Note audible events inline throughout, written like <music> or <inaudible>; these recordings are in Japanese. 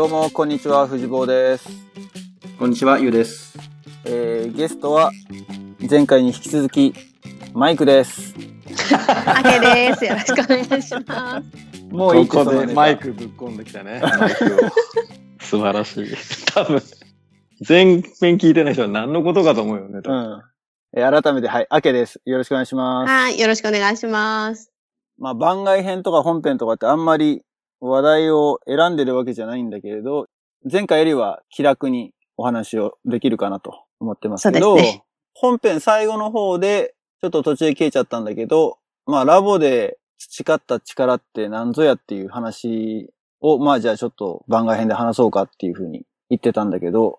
どうも、こんにちは、藤坊です。こんにちは、ゆうです。えー、ゲストは、前回に引き続き、マイクです。あけです。よろしくお願いします。もういいここでマイク。クぶっ込んできたね。マイクを。素晴らしい。多分、全編聞いてない人は何のことかと思うよね。多分うん。えー改めて、はい、アケです。よろしくお願いします。はい、よろしくお願いします。まあ、番外編とか本編とかってあんまり話題を選んでるわけじゃないんだけれど、前回よりは気楽にお話をできるかなと思ってますけど、ね本編最後の方で、ちょっと途中で消えちゃったんだけど、まあ、ラボで培った力って何ぞやっていう話を、まあ、じゃあちょっと番外編で話そうかっていうふうに言ってたんだけど、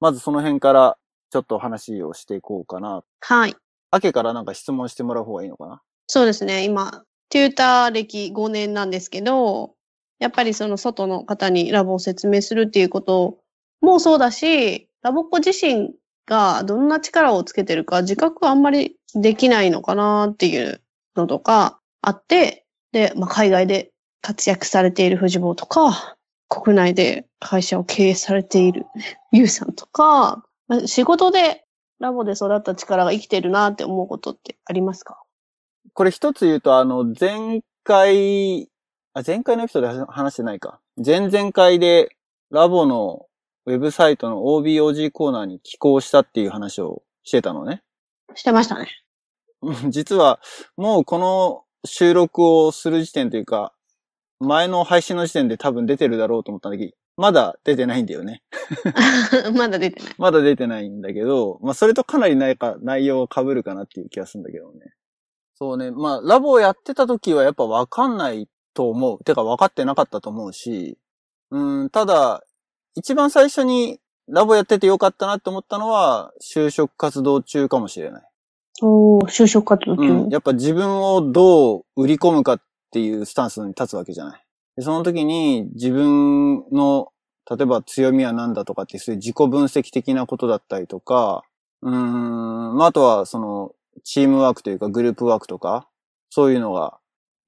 まずその辺からちょっと話をしていこうかな。はい。アケからなんか質問してもらう方がいいのかな？そうですね。今、テューター歴5年なんですけど、やっぱりその外の方にラボを説明するっていうこともそうだし、ラボっ子自身がどんな力をつけてるか自覚はあんまりできないのかなっていうのとかあって、で、まあ、海外で活躍されている藤坊とか、国内で会社を経営されている <laughs> ゆうさんとか、仕事でラボで育った力が生きてるなって思うことってありますか？これ一つ言うと、あの、前回、あ、前回のエピソードで話してないか。前々回でラボのウェブサイトの OBOG コーナーに寄稿したっていう話をしてたのね。してましたね。うん実は、もうこの収録をする時点というか、前の配信の時点で多分出てるだろうと思ったんだけど、まだ出てないんだよね。<laughs> まだ出てない。まだ出てないんだけど、まあそれとかなりないか、内容が被るかなっていう気がするんだけどね。そうね。まあラボをやってた時はやっぱわかんないと思う。てか分かってなかったと思うし、うん、ただ、一番最初にラボやっててよかったなって思ったのは、就職活動中かもしれない。おー、就職活動中。うん。やっぱ自分をどう売り込むかっていうスタンスに立つわけじゃない。でその時に自分の、例えば強みは何だとかってそういう自己分析的なことだったりとか、うーん、まあ、あとはその、チームワークというかグループワークとか、そういうのが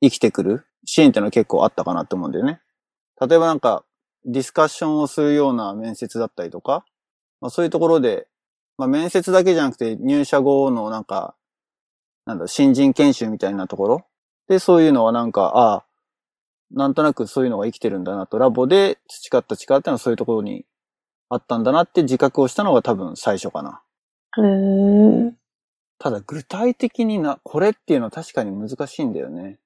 生きてくるシーンってのは結構あったかなって思うんだよね。例えばなんか、ディスカッションをするような面接だったりとか、まあ、そういうところで、まあ、面接だけじゃなくて入社後のなんか、なんだ、新人研修みたいなところで、そういうのはなんか、ああ、なんとなくそういうのが生きてるんだなと、ラボで培った力ってのはそういうところにあったんだなって自覚をしたのが多分最初かな。へー。ただ具体的にな、これっていうのは確かに難しいんだよね。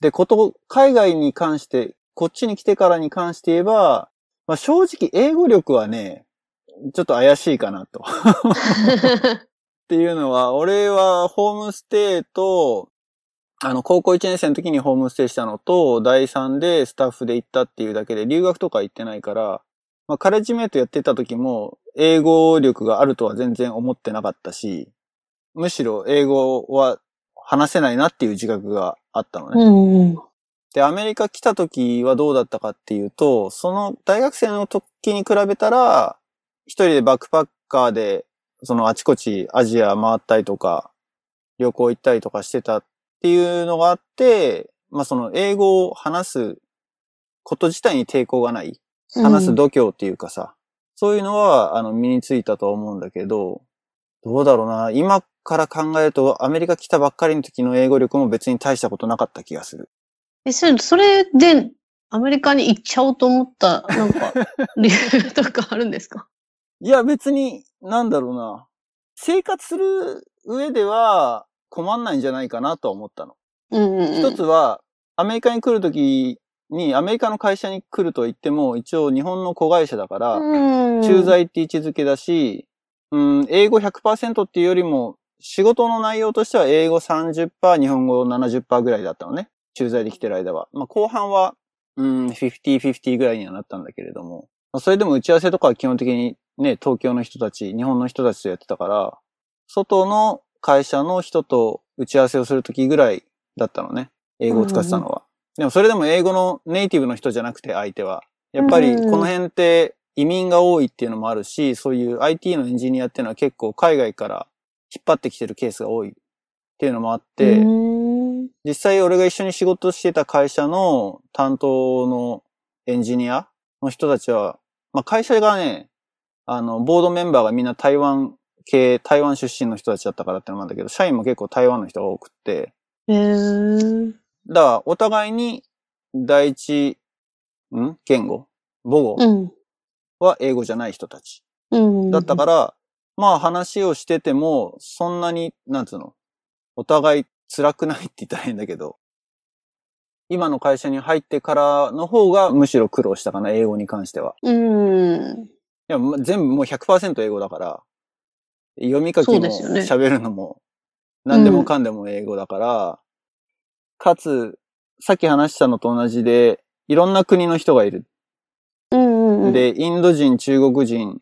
で、こと、海外に関して、こっちに来てからに関して言えば、まあ正直英語力はね、ちょっと怪しいかなと。っていうのは、俺はホームステイと、あの、高校1年生の時にホームステイしたのと、第3でスタッフで行ったっていうだけで、留学とか行ってないから、まあ、カレッジメイトやってた時も、英語力があるとは全然思ってなかったし、むしろ英語は話せないなっていう自覚があったのね。うん。で、アメリカ来た時はどうだったかっていうと、その大学生の時に比べたら、一人でバックパッカーで、そのあちこちアジア回ったりとか、旅行行ったりとかしてたっていうのがあって、まあその英語を話すこと自体に抵抗がない。話す度胸っていうかさ、そういうのは、あの、身についたとは思うんだけど、どうだろうな。今から考えると、アメリカ来たばっかりの時の英語力も別に大したことなかった気がする。え、それ、それで、アメリカに行っちゃおうと思った、なんか、<laughs> 理由とかあるんですか？いや、別に、なんだろうな。生活する上では困んないんじゃないかなとは思ったの。うんうんうん。一つは、アメリカに来るときに、アメリカの会社に来ると言っても、一応日本の子会社だから、うん、駐在って位置づけだし、うん、英語100%っていうよりも、仕事の内容としては英語30%、日本語70%ぐらいだったのね。駐在で来てる間は。まあ、後半は、うん、50-50ぐらいにはなったんだけれども。まあそれでも打ち合わせとかは基本的にね、東京の人たち、日本の人たちとやってたから、外の会社の人と打ち合わせをするときぐらいだったのね。英語を使ってたのは。でもそれでも英語のネイティブの人じゃなくて相手は。やっぱりこの辺って移民が多いっていうのもあるし、そういう IT のエンジニアっていうのは結構海外から引っ張ってきてるケースが多いっていうのもあって、うん。実際俺が一緒に仕事してた会社の担当のエンジニアの人たちは、まあ会社がね、あの、ボードメンバーがみんな台湾系、台湾出身の人たちだったからってのもあるんだけど、社員も結構台湾の人が多くって、へー。だからお互いに第一、ん？言語？母語？うん。は英語じゃない人たち。うん。だったから、まあ話をしてても、そんなに、なんつうの、お互い辛くないって言ったらいいんだけど、今の会社に入ってからの方がむしろ苦労したかな、英語に関しては。うん。いや、ま全部もう100%英語だから、読み書きも喋るのも、何でもかんでも英語だから、かつ、さっき話したのと同じで、いろんな国の人がいる。うんうんうん。で、インド人、中国人、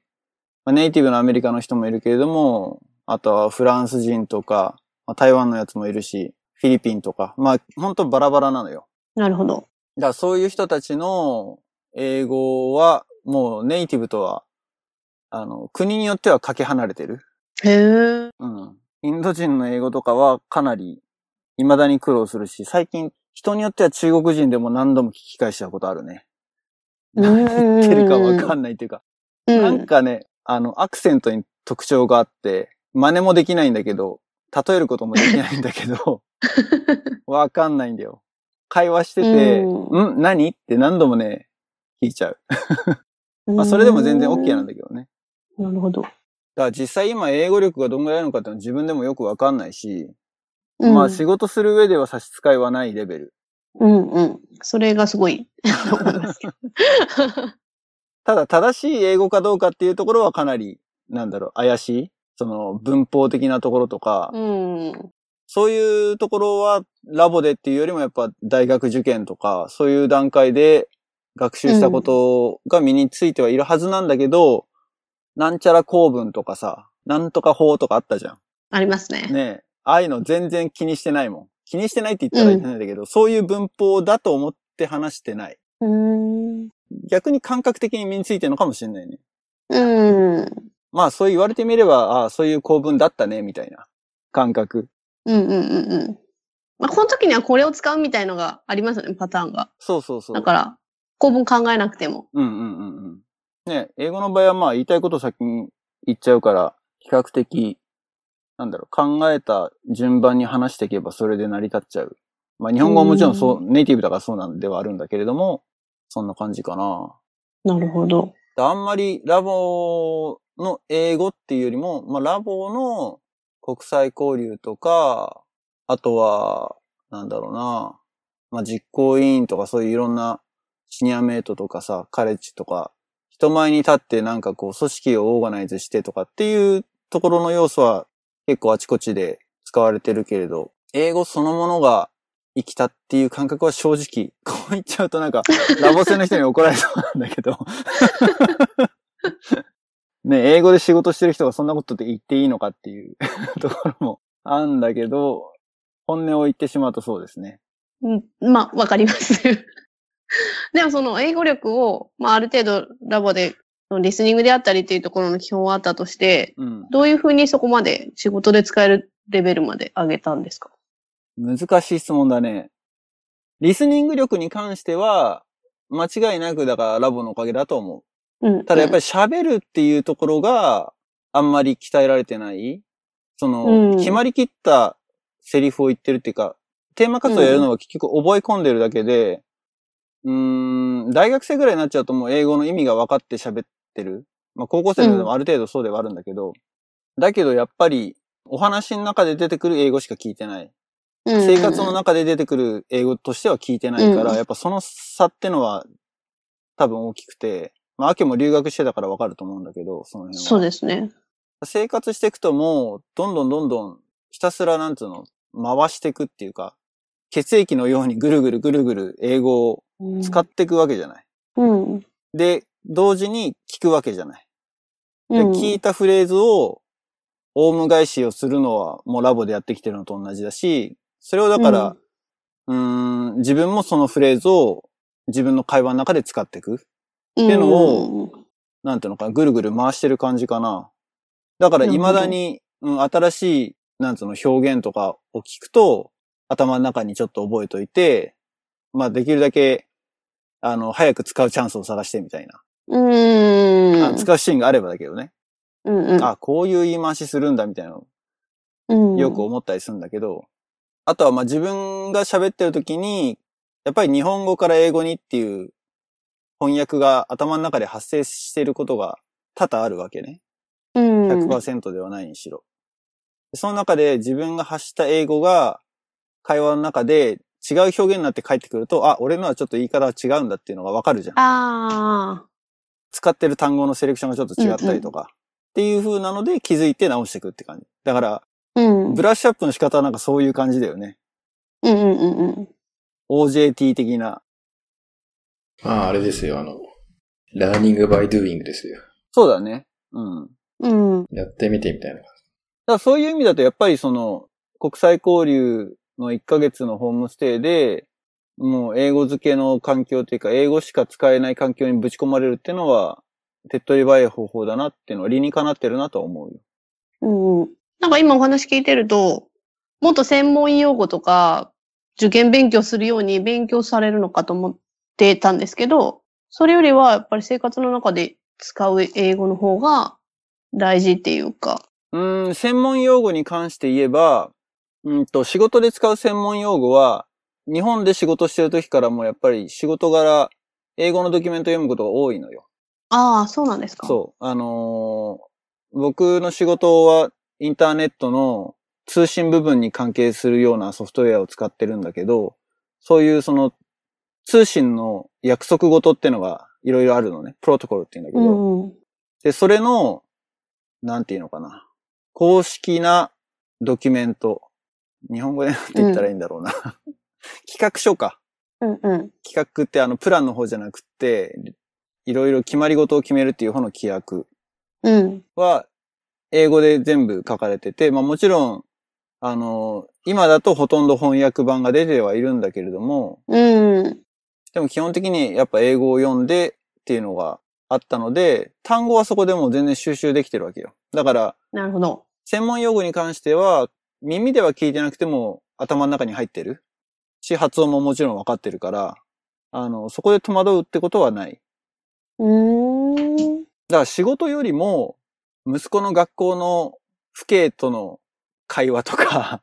まあネイティブのアメリカの人もいるけれども、あとはフランス人とか、まあ、台湾のやつもいるし、フィリピンとか、まあ、ほんとバラバラなのよ。なるほど。だからそういう人たちの英語は、もうネイティブとは、あの、国によってはかけ離れてる。へー。うん。インド人の英語とかはかなり、未だに苦労するし、最近、人によっては中国人でも何度も聞き返したことあるね。何言ってるかわかんないっていうか、うんなんかね、あの、アクセントに特徴があって、真似もできないんだけど、例えることもできないんだけど、<laughs> わかんないんだよ。会話してて、うんん？何？って何度もね、聞いちゃう。まあ、それでも全然 OK なんだけどね。なるほど。だから実際今英語力がどんぐらいあるのかっていうのは自分でもよくわかんないし、うんまあ仕事する上では差し支えはないレベル。うんうん。それがすごい、思いますけど。ただ正しい英語かどうかっていうところはかなり、なんだろう、怪しい。その文法的なところとか、うん。そういうところはラボでっていうよりもやっぱ大学受験とか、そういう段階で学習したことが身についてはいるはずなんだけど、なんちゃら構文とかさ、なんとか法とかあったじゃん。ありますね。ねえ。ああいうの全然気にしてないもん。気にしてないって言ったらいけないんだけど、そういう文法だと思って話してない。逆に感覚的に身についてるのかもしれないね。うん。まあそう言われてみれば、ああ、そういう構文だったね、みたいな感覚。うんうんうんうん。まあ、この時にはこれを使うみたいのがありますよね、パターンが。そうそうそう。だから、構文考えなくても。うんうんうんうん。ね、英語の場合はまあ言いたいことを先に言っちゃうから、比較的、なんだろう、考えた順番に話していけばそれで成り立っちゃう。まあ日本語はもちろんそう、ネイティブだからそうなんではあるんだけれども、そんな感じかな。なるほど。あんまりラボの英語っていうよりも、まあラボの国際交流とか、あとは、なんだろうな、まあ実行委員とかそういういろんなシニアメイトとかさ、カレッジとか、人前に立ってなんかこう組織をオーガナイズしてとかっていうところの要素は結構あちこちで使われてるけれど、英語そのものが生きたっていう感覚は正直、<laughs> こう言っちゃうとなんか、ラボ生の人に怒られそうなんだけど。<laughs> ね、英語で仕事してる人がそんなことって言っていいのかっていう <laughs> ところもあるんだけど、本音を言ってしまうとそうですね。うん、まあ、わかります。でもその英語力を、まあ、ある程度ラボで、リスニングであったりっていうところの基本はあったとして、うん。どういうふうにそこまで仕事で使えるレベルまで上げたんですか？難しい質問だね。リスニング力に関しては、間違いなくだからラボのおかげだと思う。うん。ただやっぱり、り喋るっていうところがあんまり鍛えられてない。その、うん決まりきったセリフを言ってるっていうか、テーマ活動やるのは結局覚え込んでるだけで、うーん、大学生ぐらいになっちゃうともう英語の意味が分かって喋ってる。まあ高校生でもある程度そうではあるんだけど、だけどやっぱりお話の中で出てくる英語しか聞いてない。生活の中で出てくる英語としては聞いてないから、うんやっぱその差ってのは多分大きくて、まあ、秋も留学してたからわかると思うんだけど、その辺は。そうですね。生活していくともう、どんどんどんどん、ひたすらなんつうの、回していくっていうか、血液のようにぐるぐるぐるぐる英語を使っていくわけじゃない。うん。で、同時に聞くわけじゃない。で、うん。聞いたフレーズを、オウム返しをするのはもうラボでやってきてるのと同じだし、それをだから、うーん、自分もそのフレーズを自分の会話の中で使っていく。ていうのを、なんていうのかな、ぐるぐる回してる感じかな。だから未だに、うん、新しい、なんつうの、表現とかを聞くと、頭の中にちょっと覚えといて、まあできるだけあの、早く使うチャンスを探してみたいな。うーん。あ使うシーンがあればだけどね。うんうん。あ、こういう言い回しするんだみたいなのうん、よく思ったりするんだけど、あとはまあ自分が喋ってる時に、やっぱり日本語から英語にっていう翻訳が頭の中で発生していることが多々あるわけね。うん。100%ではないにしろ。その中で自分が発した英語が会話の中で違う表現になって返ってくると、あ、俺のはちょっと言い方は違うんだっていうのがわかるじゃん。ああ。使ってる単語のセレクションがちょっと違ったりとか。っていう風なので気づいて直していくって感じ。だから、うん。ブラッシュアップの仕方はなんかそういう感じだよね。うんうんうんうん。OJT 的な。まあ、あれですよ、あの、ラーニングバイドゥーイングですよ。そうだね。うん。うん。やってみてみたいな。らそういう意味だとやっぱりその国際交流の1ヶ月のホームステイで、もう英語付けの環境というか、英語しか使えない環境にぶち込まれるっていうのは、手っ取り早い方法だなっていうのは理にかなってるなとは思うよ。うんうん。なんか今お話聞いてると、もっと専門用語とか、受験勉強するように勉強されるのかと思ってたんですけど、それよりはやっぱり生活の中で使う英語の方が大事っていうか。うーん、専門用語に関して言えば、うんと、仕事で使う専門用語は、日本で仕事してる時からもやっぱり仕事柄、英語のドキュメント読むことが多いのよ。ああ、そうなんですか。そう。あのー僕の仕事はインターネットの通信部分に関係するようなソフトウェアを使ってるんだけど、そういうその通信の約束事ってのがいろいろあるのね。プロトコルって言うんだけうど。んうん。で、それの、なんていうのかな。公式なドキュメント。日本語でなんて言ったらいいんだろうな。企画書か。うんうん。企画ってあのプランの方じゃなくって、いろいろ決まり事を決めるっていう方の規約うん。は、英語で全部書かれてて、まあもちろん、あの、今だとほとんど翻訳版が出てはいるんだけれども、うん。でも基本的にやっぱ英語を読んでっていうのがあったので、単語はそこでもう全然収集できてるわけよ。だから、なるほど。専門用語に関しては、耳では聞いてなくても頭の中に入ってるし、発音ももちろんわかってるから、あの、そこで戸惑うってことはない。うーん。だから仕事よりも、息子の学校の父兄との会話とか、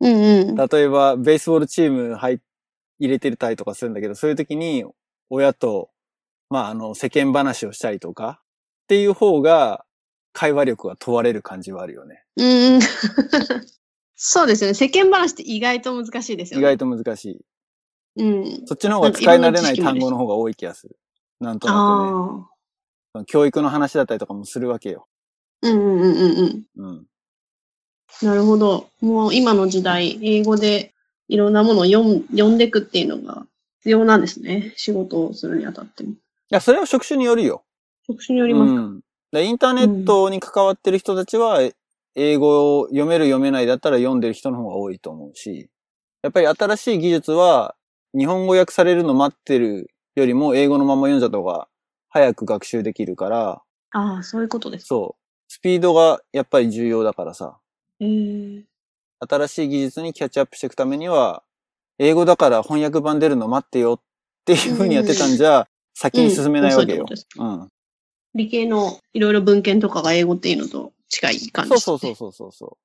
うんうん。例えばベースボールチーム入入れてたりとかするんだけど、そういう時に親と、まあ、あの、世間話をしたりとか、っていう方が会話力が問われる感じはあるよね。うん。<laughs> そうですよね。世間話って意外と難しいですよね。意外と難しい。うん。そっちの方が使い慣れない単語の方が多い気がする。なんとなくね。ああ。その教育の話だったりとかもするわけよ。うんうんうんうんうん。うん。なるほど。もう今の時代、英語でいろんなものを読ん読んでいくっていうのが必要なんですね。仕事をするにあたっても。いや、それは職種によるよ。職種によりますか、うん。でインターネットに関わってる人たちは、英語を読める読めないだったら読んでる人の方が多いと思うし、やっぱり新しい技術は、日本語訳されるの待ってるよりも英語のまま読んじゃった方が早く学習できるから、ああ、そういうことですか。そう。スピードがやっぱり重要だからさ、へえ新しい技術にキャッチアップしていくためには、英語だから翻訳版出るの待ってよっていう風にやってたんじゃ、先に進めないわけようういうことです。うん。理系のいろいろ文献とかが英語っていうのと近い感じです、ね。そうそうそうそうそ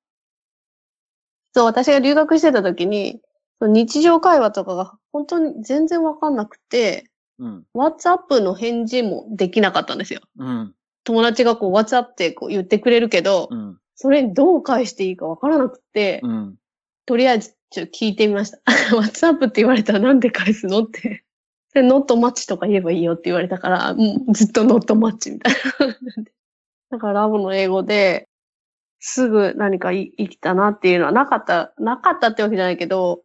そう、私が留学してた時に、その日常会話とかが本当に全然わかんなくて、う。うん。WhatsApp の返事もできなかったんですよ。うん。友達がこう WhatsApp ってこう言ってくれるけど、うん。それにどう返していいかわからなくて、うん。とりあえずちょっと聞いてみました。<laughs> WhatsApp って言われたらなんで返すのって。<laughs> で、ノットマッチとか言えばいいよって言われたから、もうずっとノットマッチみたいな。<laughs> だからラボの英語で、すぐ何かい生きたなっていうのはなかった、なかったってわけじゃないけど、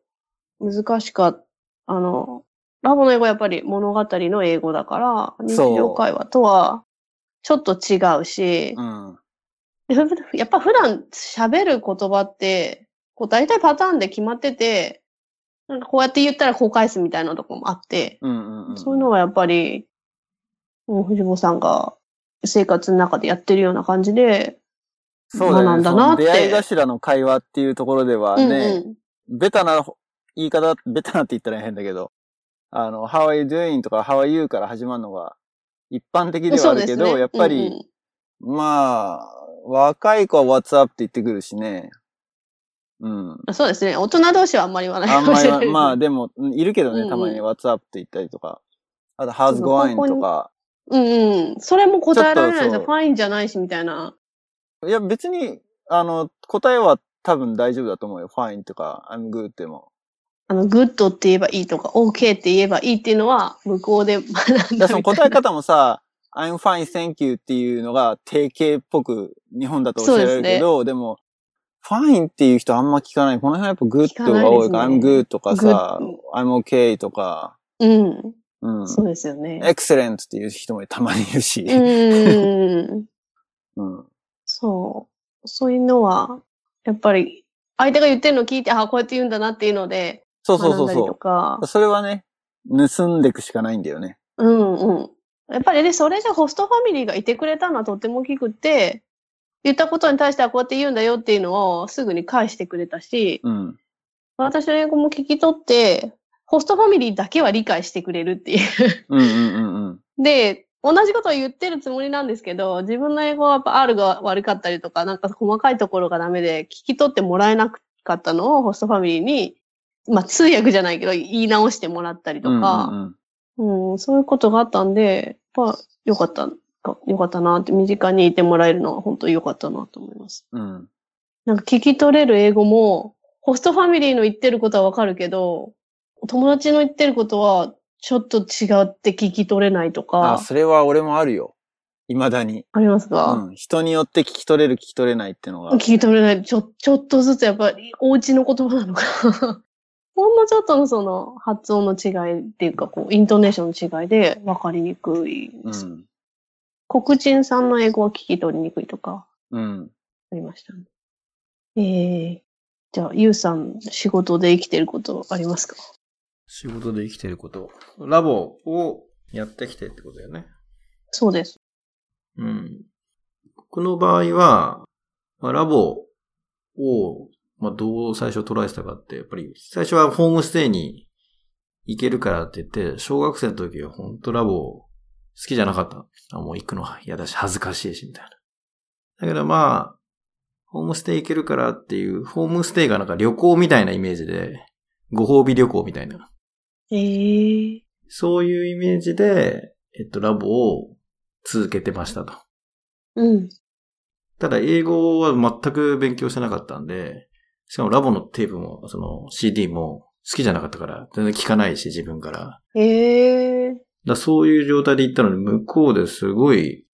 難しかった。あの、ラボの英語はやっぱり物語の英語だから、日常会話とはちょっと違うし、うん。でふやっぱ普段喋る言葉って、こう大体パターンで決まってて、なんかこうやって言ったらこう返すみたいなとこもあって、うんうんうん。そういうのはやっぱり、もう藤本さんが生活の中でやってるような感じで、そうだよね。だなってその出会い頭の会話っていうところではね、うんうん。ベタな言い方、ベタなって言ったら変だけど、あの、how are you doing とか how are you から始まるのが一般的ではあるけど、ねやっぱり、うんうんまあ、若い子は what's up って言ってくるしね。うん。そうですね。大人同士はあんまり言わないかもしれないですね。まあでも、うんいるけどね、たまに what's up って言ったりとか。あと how's going とか。うんうん。それも答えられないですよ。ちょっとそう fine じゃないし、みたいな。いや別に、あの、答えは多分大丈夫だと思うよ。fine とか I'm good でも。あの、 good って言えばいいとか、OK って言えばいいっていうのは、向こうで学んだその答え方もさ、I'm fine, thank you っていうのが定型っぽく日本だと教えられるけど、でも、fine っていう人あんま聞かない。この辺はやっぱ good が多いから、聞 I'm good とかさ I'm okay とか、うん。うん。そうですよね。excellent っていう人もたまにいるし。うん。うん。そう。そういうのは、やっぱり、相手が言ってるのを聞いて、あ、こうやって言うんだなっていうので、そうそうそうそかう。。それはね、盗んでいくしかないんだよね。うんうん。やっぱりね、それじゃホストファミリーがいてくれたのはとっても大きくって、言ったことに対してはこうやって言うんだよっていうのをすぐに返してくれたし、うん。私の英語も聞き取って、ホストファミリーだけは理解してくれるっていう。うんうんうんうん。で、同じことを言ってるつもりなんですけど、自分の英語はやっぱ R が悪かったりとか、なんか細かいところがダメで、聞き取ってもらえなかったのをホストファミリーに、まあ通訳じゃないけど言い直してもらったりとか、うんうんうんうん、そういうことがあったんで、やっぱ良かったか、良かったなって、身近にいてもらえるのは本当に良かったなと思います。うん。なんか聞き取れる英語も、ホストファミリーの言ってることはわかるけど、友達の言ってることはちょっと違って聞き取れないとあ、か、それは俺もあるよ。未だに。ありますか、うん。人によって聞き取れる聞き取れないっていうのが聞。き取れない。ちょ、ちょっとずつやっぱり、お家の言葉なのかな。<laughs> ほんのちょっとのその発音の違いっていうか、こう、イントネーションの違いで分かりにくいです。うん。黒人さんの英語は聞き取りにくいとか、うん。ありましたね。ええじゃあ、ゆうさん、仕事で生きてることありますか？仕事で生きてること。ラボをやってきてってことだよね。そうです。うん。僕の場合は、まあ、ラボを、まあ、どう最初捉えてたかって、やっぱり最初はホームステイに行けるからって言って、小学生の時は本当ラボ好きじゃなかった。あもう行くのは嫌だし、恥ずかしいし、みたいな。だけどまあ、ホームステイ行けるからっていう、ホームステイがなんか旅行みたいなイメージで、ご褒美旅行みたいな。ええそういうイメージで、えっと、ラボを続けてましたと。うん。ただ、英語は全く勉強してなかったんで、しかもラボのテープも、その CD も好きじゃなかったから、全然聞かないし、自分から。ええらそういう状態で行ったのに、向こうですごい、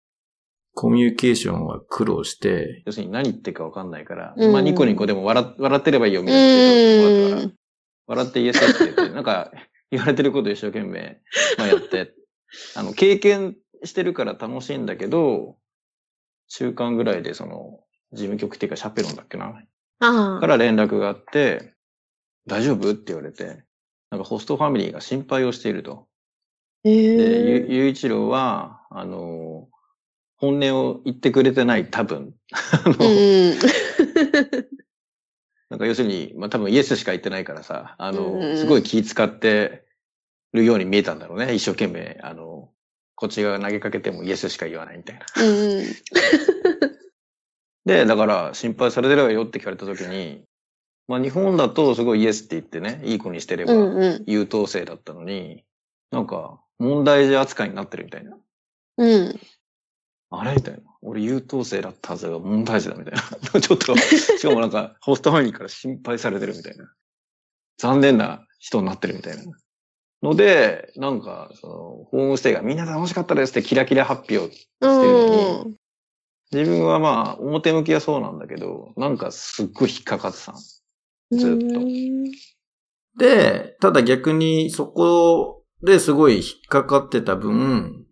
コミュニケーションは苦労して、要するに何言ってるかわかんないから、うんまあニコニコでも笑笑ってればいいよみうたいなこともらったからん。笑ってイエスって言って、なんか言われてること一生懸命、まあ、やって、<laughs> あの、経験してるから楽しいんだけど、中間ぐらいでその、事務局っていうかシャペロンだっけなああ。から連絡があって、大丈夫って言われて、なんかホストファミリーが心配をしていると。えで、ゆえゆういちろうは、あの、本音を言ってくれてない、多分。<laughs> あのうん。なんか要するに、まあ多分イエスしか言ってないからさ、あうんの、すごい気使ってるように見えたんだろうね。一生懸命、あの、こっちが投げかけてもイエスしか言わないみたいな。うん。<laughs> で、だから心配されてればよって聞かれた時に、まあ日本だとすごいイエスって言ってね、いい子にしてれば。優等生だったのに、なんか問題児扱いになってるみたいな。うん。あれみたいな。俺優等生だったはずが問題児だみたいな。<laughs> ちょっと、しかもなんか、<laughs> ホストファミリーから心配されてるみたいな。残念な人になってるみたいな。ので、なんか、その、ホームステイがみんな楽しかったですってキラキラ発表。うん。自分はまあ、表向きはそうなんだけど、なんかすっごい引っかかってた。ずっとで、ただ逆にそこですごい引っかかってた分、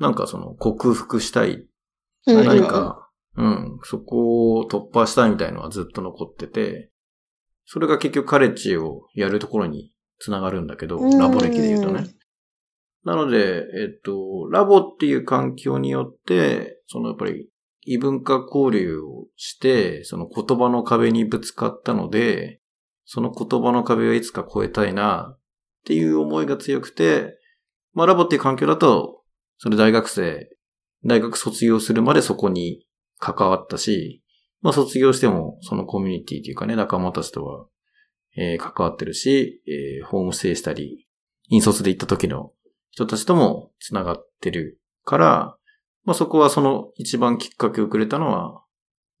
なんかその克服したい、うん。何か、うん、そこを突破したいみたいのはずっと残ってて、それが結局カレッジをやるところにつながるんだけど、うん。ラボ歴で言うとね。なので、えっと、ラボっていう環境によって、そのやっぱり異文化交流をして、その言葉の壁にぶつかったので、その言葉の壁をいつか越えたいなっていう思いが強くて、まあラボっていう環境だと、それ大学生、大学卒業するまでそこに関わったし、まあ卒業してもそのコミュニティというかね、仲間たちとは、えー、関わってるし、えー、ホームステイしたり、引率で行った時の人たちとも繋がってるから、まあそこはその一番きっかけをくれたのは、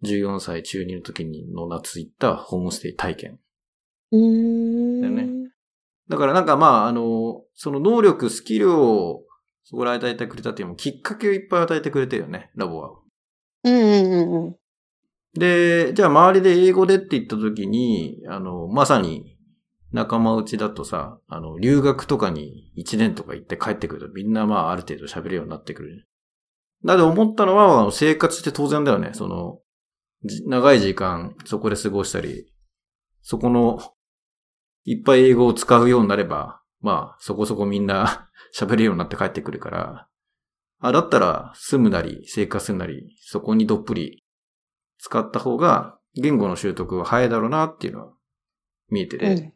14歳中2の時にの夏行ったホームステイ体験。うーん。だよねだからなんかまあ、あの、その能力、スキルをそこで与えてくれたっていうのもきっかけをいっぱい与えてくれてるよね、ラボは。うんうんうんうん。で、じゃあ周りで英語でって言った時に、あの、まさに仲間内だとさ、あの、留学とかに1年とか行って帰ってくるとみんなまあある程度喋るようになってくる。だって思ったのは、あの生活って当然だよね。その、じ長い時間そこで過ごしたり、そこの、いっぱい英語を使うようになれば、まあ、そこそこみんな <laughs> 喋れるようになって帰ってくるから、あ、だったら住むなり、生活するなり、そこにどっぷり使った方が、言語の習得は早いだろうなっていうのは見えてて、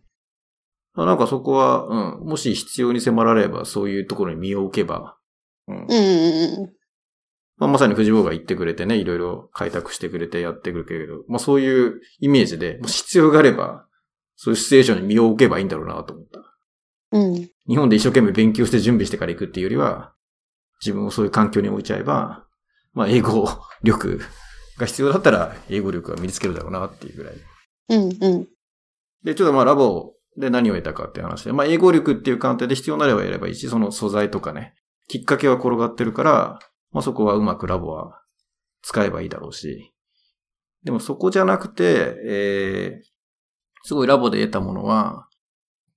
あなんかそこは、うん、もし必要に迫られれば、そういうところに身を置けば、うんうんうんうん。まあ、まさに藤坊が言ってくれてね、いろいろ開拓してくれてやってくるけど、まあそういうイメージで、もし必要があれば、そういうシチュエーションに身を置けばいいんだろうなと思った。うん。日本で一生懸命勉強して準備してから行くっていうよりは、自分をそういう環境に置いちゃえば、まあ英語力が必要だったら、英語力が身につけるだろうなっていうぐらい。うんうん。で、ちょっとまあラボで何を得たかっていう話で、まあ英語力っていう観点で必要になればやればいいし、その素材とかね、きっかけは転がってるから、まあそこはうまくラボは使えばいいだろうし。でもそこじゃなくて、えー、すごいラボで得たものは、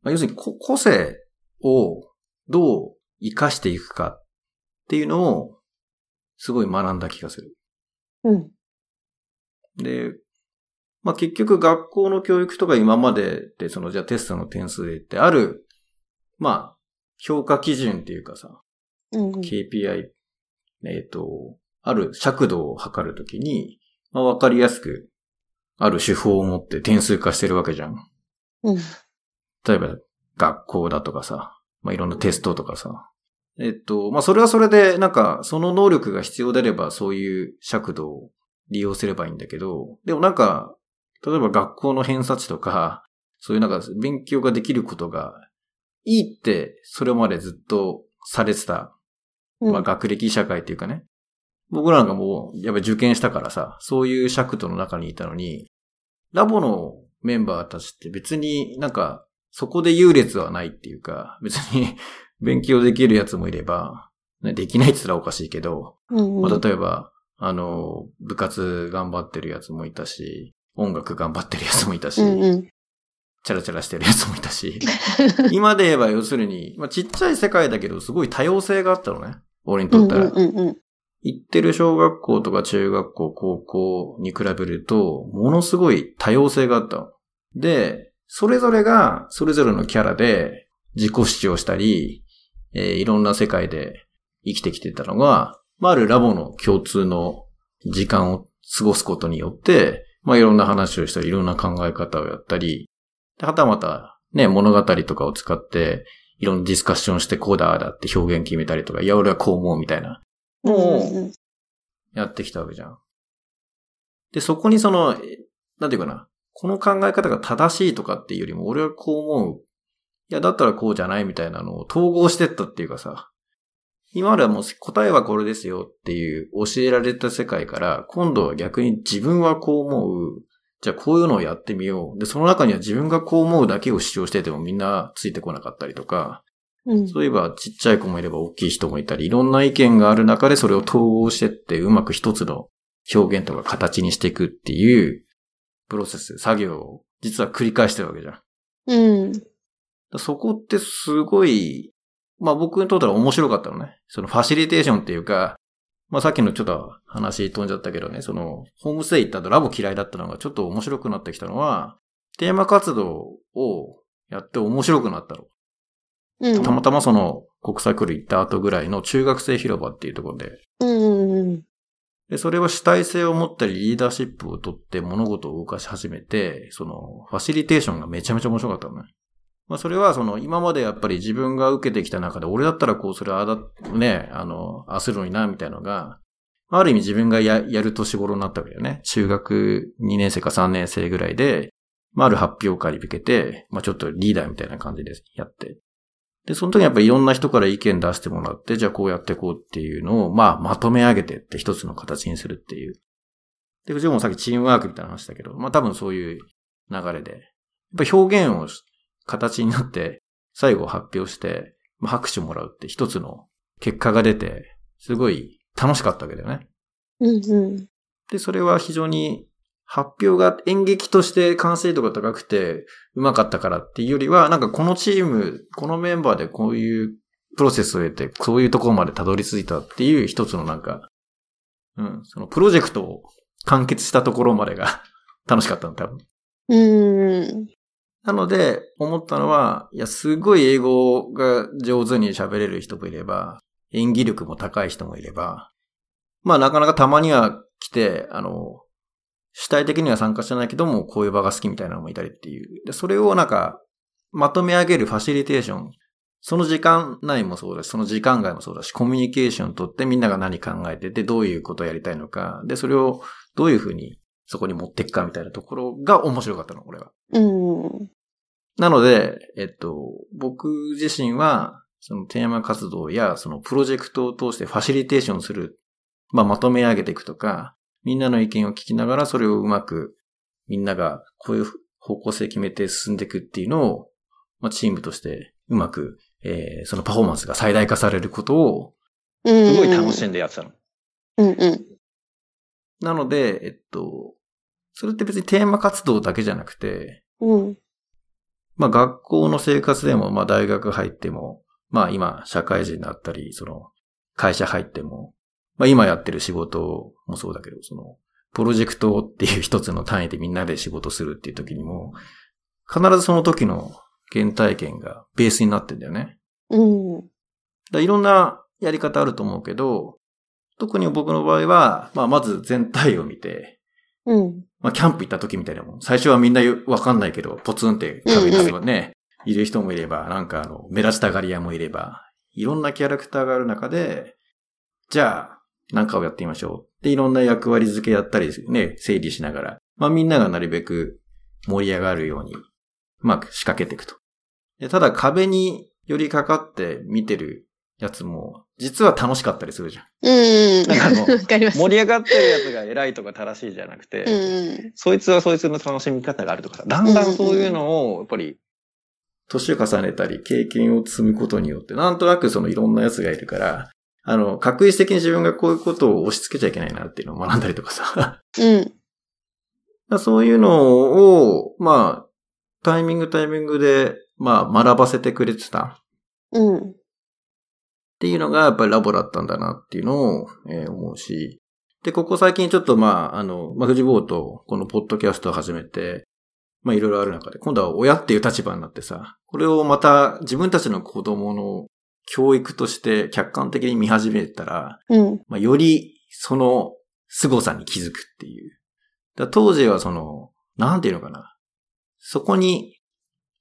まあ、要するにこ個性をどう活かしていくかっていうのをすごい学んだ気がする。うん。で、まあ結局学校の教育とか今までで、そのじゃあテストの点数で言ってある、まあ、評価基準っていうかさ、うん。KPI、えっ、と、ある尺度を測るときに、まあわかりやすく、ある手法を持って点数化してるわけじゃん。うん。例えば、学校だとかさ、まあ、いろんなテストとかさ。えっと、まあ、それはそれで、なんか、その能力が必要であれば、そういう尺度を利用すればいいんだけど、でもなんか、例えば学校の偏差値とか、そういうなんか、勉強ができることが、いいって、それまでずっとされてた、うん。まあ、学歴社会っていうかね。僕らなんかもう、やっぱり受験したからさ、そういう尺度の中にいたのに、ラボのメンバーたちって別になんか、そこで優劣はないっていうか、別に勉強できるやつもいれば、ねできないって言ったらおかしいけど、うん。まあ、例えば、あの、部活頑張ってるやつもいたし、音楽頑張ってるやつもいたし、うんうん。チャラチャラしてるやつもいたし、<laughs> 今で言えば要するに、まあ、ちっちゃい世界だけど、すごい多様性があったのね。俺にとったら。うんうんうん行ってる小学校とか中学校、高校に比べると、ものすごい多様性があったの。で、それぞれが、それぞれのキャラで自己主張したり、えーいろんな世界で生きてきてたのが、まあ、あるラボの共通の時間を過ごすことによって、まあ、いろんな話をしたり、いろんな考え方をやったり、ではたまた、ね、物語とかを使って、いろんなディスカッションしてこうだ、だって表現決めたりとか、いや、俺はこう思うみたいな。うんうんやってきたわけじゃん。で、そこにその、えなんていうかな、この考え方が正しいとかっていうよりも、俺はこう思う。いや、だったらこうじゃないみたいなのを統合してったっていうかさ、今まではもう答えはこれですよっていう教えられた世界から、今度は逆に自分はこう思う。じゃあこういうのをやってみよう。で、その中には自分がこう思うだけを主張しててもみんなついてこなかったりとか、うん。そういえばちっちゃい子もいれば大きい人もいたり、いろんな意見がある中でそれを統合してってうまく一つの表現とか形にしていくっていうプロセス、作業を実は繰り返してるわけじゃん。うん。らそこってすごい、まあ僕にとっては面白かったのね。そのファシリテーションっていうか、まあさっきのちょっと話飛んじゃったけどね、そのホームステイ行った後ラボ嫌いだったのがちょっと面白くなってきたのは、テーマ活動をやって面白くなったの。うん。たまたまその国際クル行った後ぐらいの中学生広場っていうところで、うんうんで、それは主体性を持ったりリーダーシップを取って物事を動かし始めて、そのファシリテーションがめちゃめちゃ面白かったのね。まあそれはその今までやっぱり自分が受けてきた中で俺だったらこうそれあだ、ね、あの、焦るのにな、みたいなのが、ある意味自分がややる年頃になったわけだよね。中学2年生か3年生ぐらいで、まあある発表会に向けて、まあちょっとリーダーみたいな感じでやって。で、その時にやっぱりいろんな人から意見出してもらって、じゃあこうやってこうっていうのを、まあまとめ上げてって一つの形にするっていう。で、うちもさっきチームワークみたいな話だけど、まあ多分そういう流れで。やっぱ表現を形になって、最後発表して、まあ、拍手もらうって一つの結果が出て、すごい楽しかったわけだよね。うんうん。で、それは非常に発表が演劇として完成度が高くて上手かったからっていうよりは、なんかこのチーム、このメンバーでこういうプロセスを得て、そういうところまでたどり着いたっていう一つのなんか、うん、そのプロジェクトを完結したところまでが <laughs> 楽しかったの、多分。うん。なので、思ったのは、いや、すごい英語が上手に喋れる人もいれば、演技力も高い人もいれば、まあなかなかたまには来て、あの、主体的には参加してないけども、こういう場が好きみたいなのもいたりっていう。で、それをなんか、まとめ上げるファシリテーション。その時間内もそうだし、その時間外もそうだし、コミュニケーション取ってみんなが何考えてて、どういうことをやりたいのか。で、それをどういうふうにそこに持っていくかみたいなところが面白かったの、これは。うん。なので、えっと、僕自身は、そのテーマ活動や、そのプロジェクトを通してファシリテーションする、まあ、まとめ上げていくとか、みんなの意見を聞きながら、それをうまく、みんながこういう方向性決めて進んでいくっていうのを、まあ、チームとしてうまく、えーそのパフォーマンスが最大化されることを、うん。すごい楽しんでやってたの。うんうん。なので、えっと、それって別にテーマ活動だけじゃなくて、うん。まあ学校の生活でも、まあ大学入っても、まあ今社会人だったり、その会社入っても、まあ今やってる仕事もそうだけど、そのプロジェクトっていう一つの単位でみんなで仕事するっていう時にも、必ずその時の原体験がベースになってんだよね。うん。だいろんなやり方あると思うけど、特に僕の場合は、まあまず全体を見て、うん。まあ、キャンプ行った時みたいなもん。最初はみんなよわかんないけど、ポツンって壁にはね、いる人もいれば、なんかあの、目立ちたがり屋もいれば、いろんなキャラクターがある中で、じゃあ、なんかをやってみましょう。で、いろんな役割付けやったりね、整理しながら、まあみんながなるべく盛り上がるように、うまく仕掛けていくと。でただ壁に寄りかかって見てるやつも、実は楽しかったりするじゃん。うん。なんかあの <laughs> わかります。盛り上がってるやつが偉いとか正しいじゃなくて、うん。そいつはそいつの楽しみ方があるとかさ、だんだんそういうのを、やっぱり、年を重ねたり、経験を積むことによって、なんとなくそのいろんなやつがいるから、あの、確実的に自分がこういうことを押し付けちゃいけないなっていうのを学んだりとかさ。うん。<laughs> らそういうのを、まあ、タイミングタイミングで、まあ、学ばせてくれてたうん。っていうのが、やっぱりラボだったんだなっていうのを、えー思うし。で、ここ最近ちょっとまあ、あの、まあ、藤坊とこのポッドキャストを始めて、まあ、いろいろある中で、今度は親っていう立場になってさ、これをまた自分たちの子供の教育として客観的に見始めたら、うん。まあ、よりその凄さに気づくっていう。だ当時はその、なんていうのかな。そこに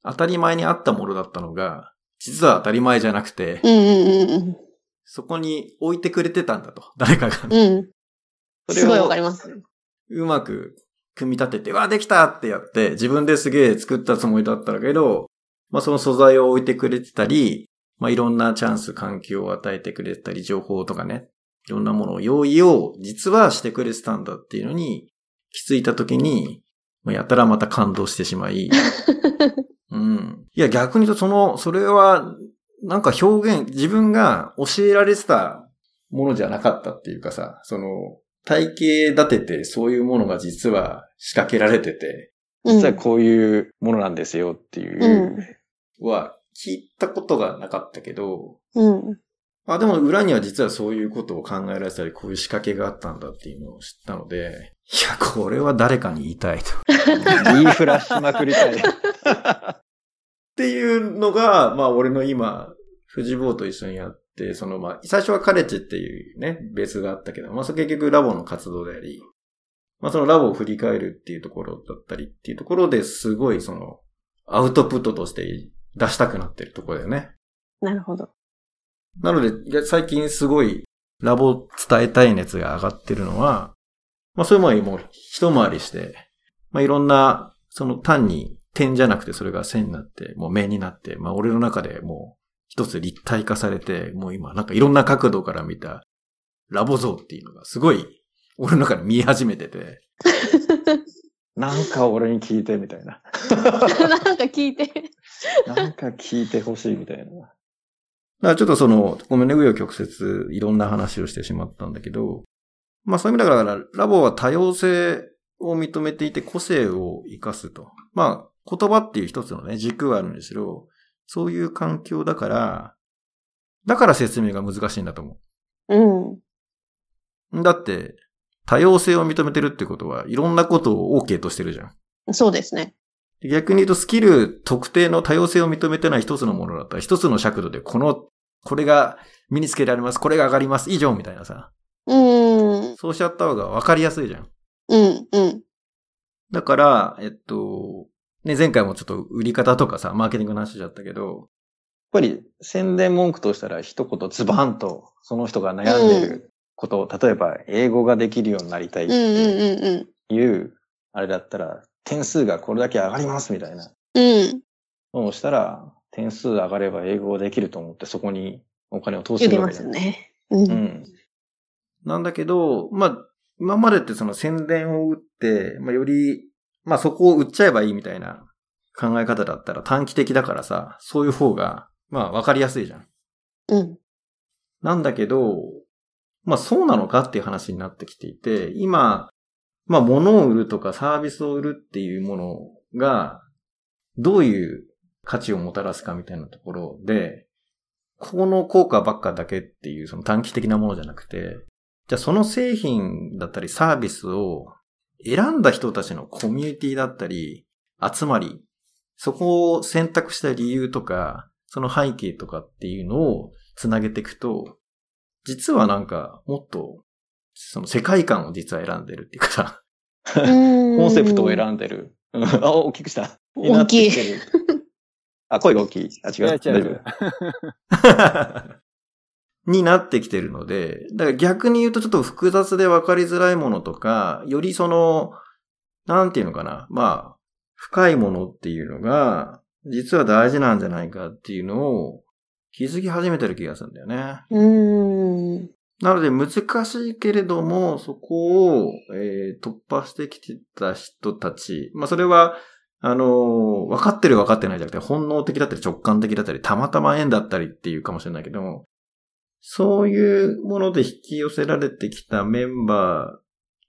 当たり前にあったものだったのが、実は当たり前じゃなくて、うん。うん。そこに置いてくれてたんだと。誰かが。うん。うん。それすごいわをかります。うまく組み立てて、わ、できたってやって、自分ですげえ作ったつもりだったんだけど、まあその素材を置いてくれてたり、まあいろんなチャンス、環境を与えてくれてたり、情報とかね、いろんなものを用意を実はしてくれてたんだっていうのに気づいたときに、まあやたらまた感動してしまい、<laughs> うん。いや逆に言うとその、それは、なんか表現、自分が教えられてたものじゃなかったっていうかさ、その、体系立ててそういうものが実は仕掛けられてて、うん実はこういうものなんですよっていう。は聞いたことがなかったけど、うん。あ、でも裏には実はそういうことを考えられてたり、こういう仕掛けがあったんだっていうのを知ったので、いや、これは誰かに言いたいと。<laughs> 言いフラしまくりたい。っていうのが、まあ俺の今、藤坊と一緒にやって、そのまあ、最初はカレッジっていうね、ベースがあったけど、まあそれ結局ラボの活動であり、まあそのラボを振り返るっていうところだったりっていうところですごいその、アウトプットとして出したくなってるところだよね。なるほど。なので、最近すごいラボ伝えたい熱が上がってるのは、まあそういうものにもう一回りして、まあいろんな、その単に点じゃなくてそれが線になって、もう面になって、まあ俺の中でもう一つ立体化されて、もう今なんかいろんな角度から見たラボ像っていうのがすごい俺の中で見え始めてて、<laughs> なんか俺に聞いてみたいな。なんか聞いて。なんか聞いてほしいみたいな。だからちょっとその、ごめんね、紆余曲折いろんな話をしてしまったんだけど、まあそういう意味だから、ラボは多様性を認めていて個性を活かすと。まあ言葉っていう一つのね、軸はあるんですけど、そういう環境だから、だから説明が難しいんだと思うん。う。だって、多様性を認めてるってことは、いろんなことを OK としてるじゃん。そうですね。逆に言うとスキル特定の多様性を認めてない一つのものだったら、一つの尺度でこの、これが身につけられます、これが上がります、以上みたいなさ。うん。そうしちゃった方が分かりやすいじゃん。うん。うん。だから、えっと、ね、前回もちょっと売り方とかさ、マーケティングの話しちゃったけど、やっぱり宣伝文句としたら一言ズバンとその人が悩んでることを、例えば英語ができるようになりたいっうん。うん。てうん。いう、あれだったら点数がこれだけ上がりますみたいなうん。のをしたら点数上がれば英語ができると思ってそこにお金を投資するわけじゃん。すね。う。うんん。なんだけど、まあ、今までってその宣伝を打って、まあ、より、まあ、そこを売っちゃえばいいみたいな考え方だったら短期的だからさ、そういう方が、まあ、分かりやすいじゃん。うん。なんだけど、まあそうなのかっていう話になってきていて、今、まあ物を売るとかサービスを売るっていうものが、どういう価値をもたらすかみたいなところで、この効果ばっかだけっていうその短期的なものじゃなくて、じゃあその製品だったりサービスを選んだ人たちのコミュニティだったり、集まり、そこを選択した理由とか、その背景とかっていうのをつなげていくと、実はなんかもっと、その世界観を実は選んでるっていうかさ、<laughs> コンセプトを選んんでる。うんあ、大きくした。大きいになってきてる。あ、声が大きい。あ、違う。違う大丈夫。<laughs> になってきてるので、だから逆に言うとちょっと複雑で分かりづらいものとか、よりその、なんていうのかな、まあ、深いものっていうのが、実は大事なんじゃないかっていうのを気づき始めてる気がするんだよね。うん。なので難しいけれども、そこを、えー突破してきてた人たち、まあそれは、あのー分かってる分かってないじゃなくて、本能的だったり直感的だったり、たまたま縁だったりっていうかもしれないけども、そういうもので引き寄せられてきたメンバ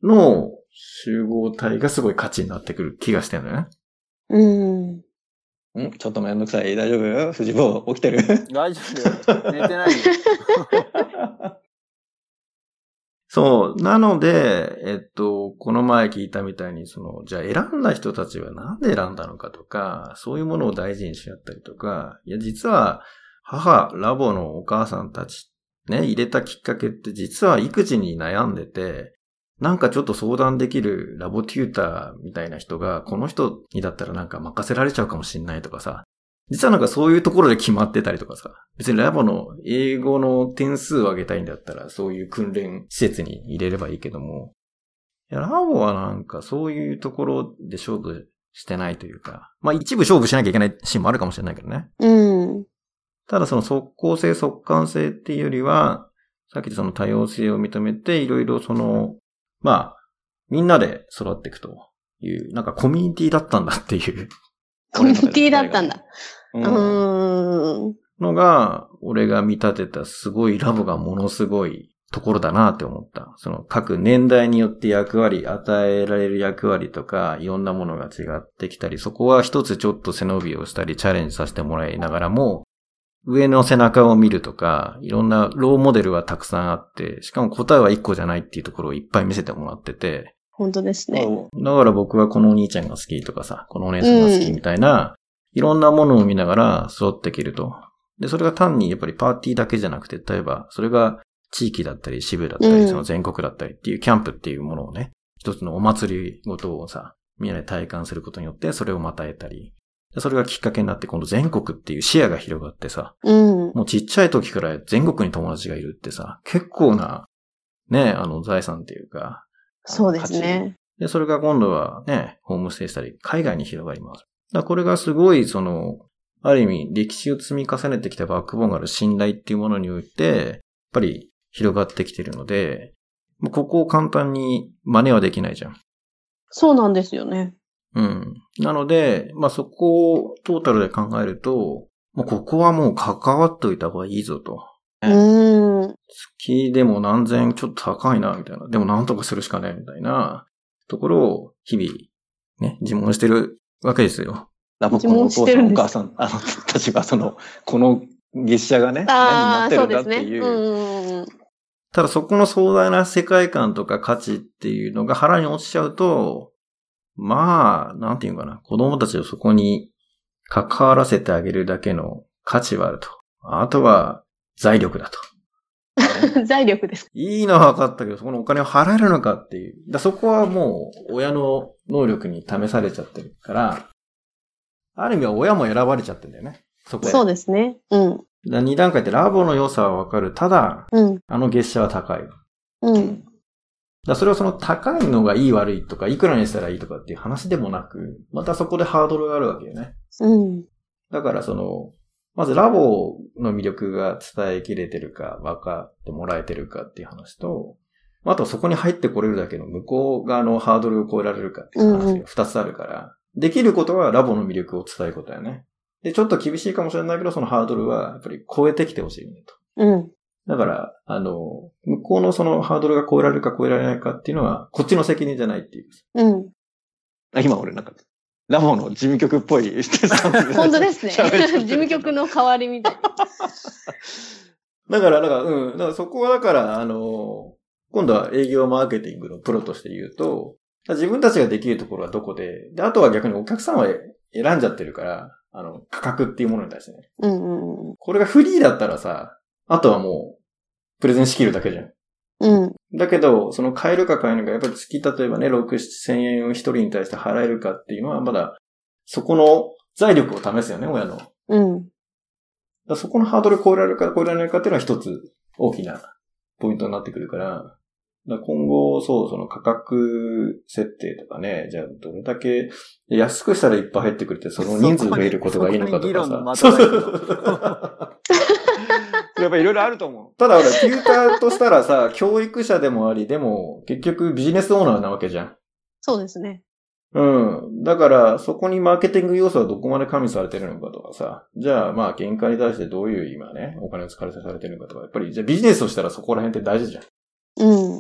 ーの集合体がすごい価値になってくる気がしてるのね。うん。ん？ちょっとめんどくさい。大丈夫？<laughs> 藤坊、起きてる？<laughs> 大丈夫よ。寝てないよ。<laughs> そう。なので、えっと、この前聞いたみたいに、その、じゃあ選んだ人たちはなんで選んだのかとか、そういうものを大事にし合ったりとか、いや、実は、母、ラボのお母さんたち、ね、入れたきっかけって実は育児に悩んでて、なんかちょっと相談できるラボテューターみたいな人が、この人にだったらなんか任せられちゃうかもしんないとかさ、実はなんかそういうところで決まってたりとかさ、別にラボの英語の点数を上げたいんだったら、そういう訓練施設に入れればいいけども、いや、ラボはなんかそういうところで勝負してないというか、まあ一部勝負しなきゃいけないシーンもあるかもしれないけどね。うん。ただその即効性、即感性っていうよりは、さっきその多様性を認めて、いろいろその、まあ、みんなで育っていくという、なんかコミュニティだったんだっていうコミュニティだったんだ。う。うんん。のが、俺が見立てたすごいラボがものすごいところだなって思った。その各年代によって役割、与えられる役割とか、いろんなものが違ってきたり、そこは一つちょっと背伸びをしたり、チャレンジさせてもらいながらも、上の背中を見るとか、いろんなローモデルはたくさんあって、しかも答えは一個じゃないっていうところをいっぱい見せてもらってて、本当ですね。だから僕はこのお兄ちゃんが好きとかさ、このお姉さんが好きみたいな、いろんなものを見ながら育っていけると。で、それが単にやっぱりパーティーだけじゃなくて、例えば、それが地域だったり支部だったり、うんその全国だったりっていうキャンプっていうものをね、一つのお祭りごとをさ、みんなで体感することによって、それをまた得たり。それがきっかけになって今度全国っていう視野が広がってさ、うん。もうちっちゃい時から全国に友達がいるってさ、結構な、ね、あの財産っていうか、そうですね。で、それが今度はね、ホームステイしたり、海外に広がります。だこれがすごい、その、ある意味、歴史を積み重ねてきたバックボーンがある信頼っていうものにおいて、やっぱり広がってきてるので、もうここを簡単に真似はできないじゃん。そうなんですよね。うん。なので、まあそこをトータルで考えると、もうここはもう関わっといた方がいいぞと。うーん。月でも何千ちょっと高いな、みたいな。でもなんとかするしかないみたいなところを日々、ね、自問してるわけですよ。ラボコのお父さん、お母さん、<laughs> あの、たちがその、この月謝がね、何にな。ってるんだっていう。ただそこの壮大な世界観とか価値っていうのが腹に落ちちゃうと、まあ、なんていうかな、子供たちをそこに関わらせてあげるだけの価値はあると。あとは財力だと。<laughs> 財力です。いいのは分かったけど、そこのお金を払えるのかっていう。だそこはもう親の能力に試されちゃってるから、ある意味は親も選ばれちゃってんだよね。そこで。そうですね。うん。だ2段階ってラボの良さは分かる。ただ、うん。あの月謝は高い。うん。だそれはその高いのがいい悪いとか、いくらにしたらいいとかっていう話でもなく、またそこでハードルがあるわけよね。うん。だからその、まずラボの魅力が伝えきれてるか、分かってもらえてるかっていう話と、あとはそこに入ってこれるだけの向こう側のハードルを超えられるかっていう話が二つあるから、できることはラボの魅力を伝えることだよね。で、ちょっと厳しいかもしれないけど、そのハードルはやっぱり超えてきてほしいよねと。うん。だから、あの、向こうのそのハードルが超えられるか超えられないかっていうのは、こっちの責任じゃないっていう。うん。あ今俺なんか、ラボの事務局っぽい本当ですね。事務局の代わりみたいな。<laughs> だから、だから、うん。だからそこはだから、あの、今度は営業マーケティングのプロとして言うと、自分たちができるところはどこで、で、あとは逆にお客さんは選んじゃってるから、あの、価格っていうものに対してね。うんうんこれがフリーだったらさ、あとはもう、プレゼンしきるだけじゃん。うん。うん。だけど、その買えるか買えないか、やっぱり月、例えばね、6、7千円を一人に対して払えるかっていうのは、まだ、そこの財力を試すよね、親の。うん。らそこのハードル超えられるか超えられないかっていうのは一つ大きなポイントになってくるから、だ今後、そう、その価格設定とかね、じゃあどれだけ安くしたらいっぱい入ってくれて、その人数がいることがいいのかとかさ。的がいくのそうそうそうやっぱいろいろあると思ただ、ほら、テューターとしたらさ、教育者でもあり、でも、結局ビジネスオーナーなわけじゃん。そうですね。うん。だから、そこにマーケティング要素はどこまで加味されてるのかとかさ。じゃあ、まあ、原価に対してどういう今ね、お金を使われされてるのかとか。やっぱり、じゃあビジネスとしたらそこら辺って大事じゃん。だうん。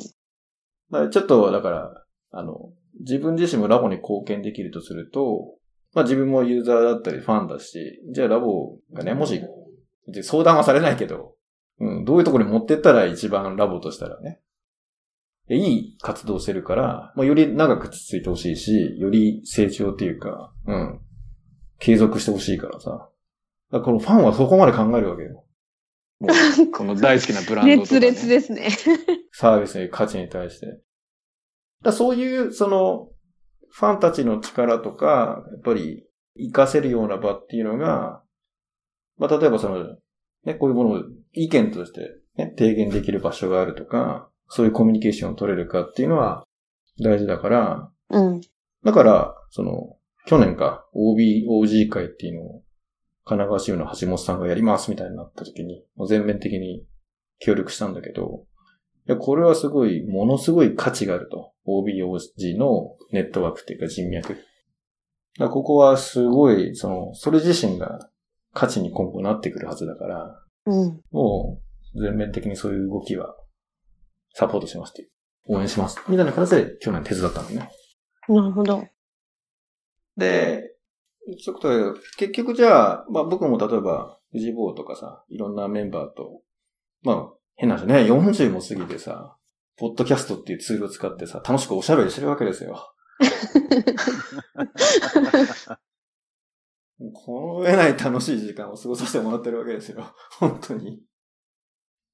らちょっと、だから、あの、自分自身もラボに貢献できるとすると、まあ自分もユーザーだったりファンだし、じゃあラボがね、もし、相談はされないけど、うん、どういうところに持ってったら一番ラボとしたらね、いい活動してるから、まあ、より長く続いてほしいし、より成長っていうか、うん、継続してほしいからさ。だからこのファンはそこまで考えるわけよ。う。もう、この大好きなブランドとか、熱ね。烈ですね。サービスの価値に対して。だそういう、その、ファンたちの力とか、やっぱり、活かせるような場っていうのが、まあ、例えばその、ね、こういうものを意見として、ね、提言できる場所があるとか、そういうコミュニケーションを取れるかっていうのは大事だから、うん。だから、その、去年か、OBOG 会っていうのを、神奈川支部の橋本さんがやりますみたいになった時に、もう全面的に協力したんだけど、いや、これはすごい、ものすごい価値があると。OBOG のネットワークっていうか人脈。だここはすごい、その、それ自身が価値に今後なってくるはずだから、うん。もう、全面的にそういう動きは、サポートしますっていう。応援します。みたいな形で去年手伝ったのね。なるほど。で、ちょっと、結局じゃあ、まあ僕も例えば、富士坊とかさ、いろんなメンバーと、まあ、変な話ね、40も過ぎてさ、ポッドキャストっていうツールを使ってさ、楽しくおしゃべりしてるわけですよ。この上ない楽しい時間を過ごさせてもらってるわけですよ。本当に。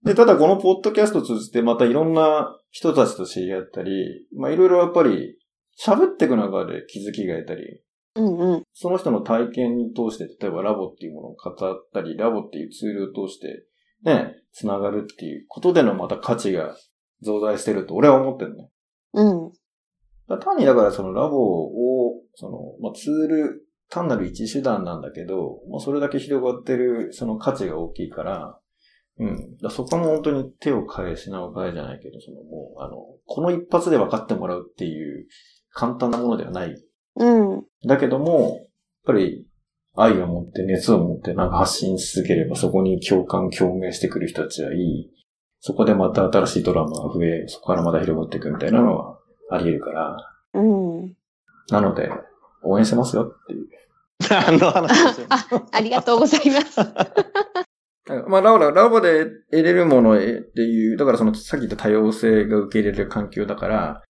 で、ただこのポッドキャストを通じてまたいろんな人たちと知り合ったり、まあいろいろやっぱり喋っていく中で気づきが得たり、うんうん。その人の体験に通して、例えばラボっていうものを語ったり、ラボっていうツールを通して、ね、つながるっていうことでのまた価値が増大してると俺は思ってるの。うん。単にだからそのラボを、その、まあ、ツール、単なる一手段なんだけど、まあ、それだけ広がってるその価値が大きいから、うん。だそこも本当に手を変え品を変えじゃないけど、そのもう、あの、この一発で分かってもらうっていう簡単なものではないうん。だけども、やっぱり愛を持って熱を持ってなんか発信し続ければそこに共感、共鳴してくる人たちはいい。そこでまた新しいドラマが増え、そこからまた広がっていくみたいなのはあり得るから。うん。なので、応援してますよっていう。何の話ですよ。あ、ありがとうございます。<laughs> まあ、ラボラ、ラボで得れるものっていう、だからそのさっき言った多様性が受け入れる環境だから、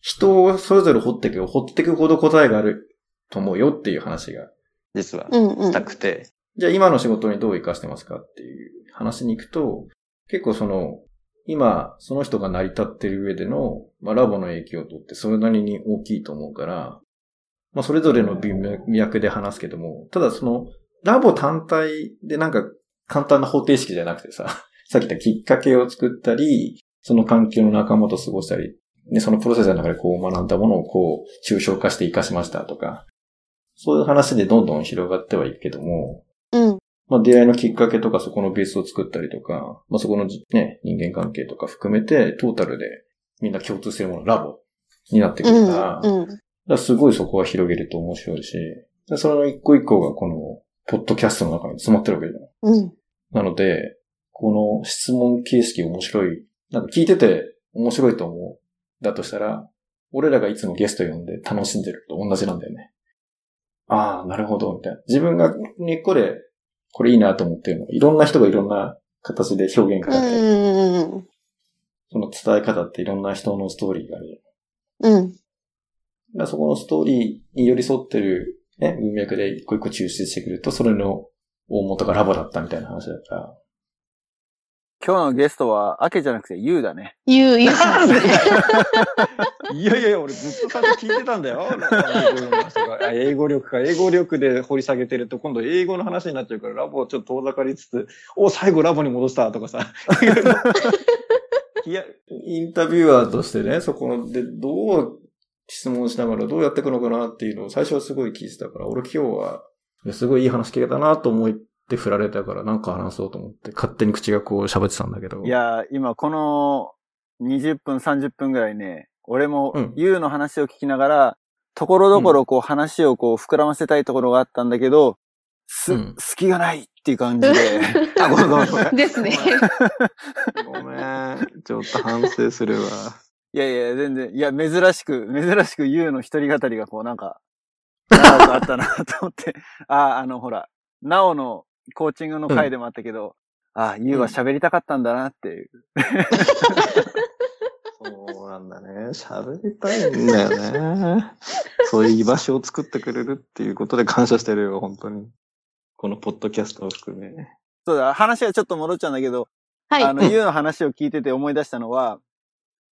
人をそれぞれ掘っていく、掘っていくほど答えがあると思うよっていう話が実はう、んうんした。くて。じゃあ今の仕事にどう活かしてますかっていう話に行くと、結構その、今、その人が成り立ってる上での、まあ、ラボの影響とってそれなりに大きいと思うから、まあ、それぞれの文脈で話すけども、ただその、ラボ単体でなんか簡単な方程式じゃなくてさ、さっき言ったきっかけを作ったり、その環境の仲間と過ごしたり、ね、そのプロセスの中でこう学んだものをこう、抽象化して活かしましたとか、そういう話でどんどん広がってはいくけども、うん。まあ、出会いのきっかけとか、そこのベースを作ったりとか、まあ、そこのじね、人間関係とか含めて、トータルでみんな共通してるもの、ラボになってくるから、だかうん。らすごいそこは広げると面白いし、でその一個一個がこの、ポッドキャストの中に詰まってるわけじゃん。うん。なので、この質問形式面白い。なんか聞いてて面白いと思う。だとしたら、俺らがいつもゲスト呼んで楽しんでると同じなんだよね。ああ、なるほど、みたいな。自分が根っこで、これいいなと思ってるの。いろんな人がいろんな形で表現うがあって、ん。その伝え方っていろんな人のストーリーがあるじうん。ゃん。そこのストーリーに寄り添ってる、ね、文脈で一個一個抽出してくると、それの大元がラボだったみたいな話だから、今日のゲストは、アケじゃなくてユウだね。言う、言う。い <laughs> やいやいや、俺ずっと最初聞いてたんだよ。<laughs> あ英語力か。英語力で掘り下げてると、今度英語の話になっちゃうから、ラボをちょっと遠ざかりつつ、お、最後ラボに戻したとかさ。<laughs> いや、インタビュアーとしてね、そこでどう質問しながらどうやっていくのかなっていうのを最初はすごい聞いてたから、俺今日は、すごいいい話聞けたなと思って振られたから、なんか話そうと思って、勝手に口がこう喋ってたんだけど。い、やー、今この20分、30分ぐらいね、俺もうんユウの話を聞きながら、ところどころこう話をこう膨らませたいところがあったんだけど、す、うん隙がないっていう感じで。<laughs> あ、ごめんごめんごめん。ですね。ごめん。ちょっと反省するわ。いやいや、全然、いや、珍しく、珍しくユウの一人語りがこうなんか、長くあったなと思って、あ、あの、ほら、ナオのコーチングの回でもあったけど、あ、ユウは喋りたかったんだなっていう。そうなんだね。喋りたいんだよね。そういう居場所を作ってくれるっていうことで感謝してるよ、本当に。このポッドキャストを含め。そうだ、話はちょっと戻っちゃうんだけど、はい。あの、<laughs> ユウの話を聞いてて思い出したのは、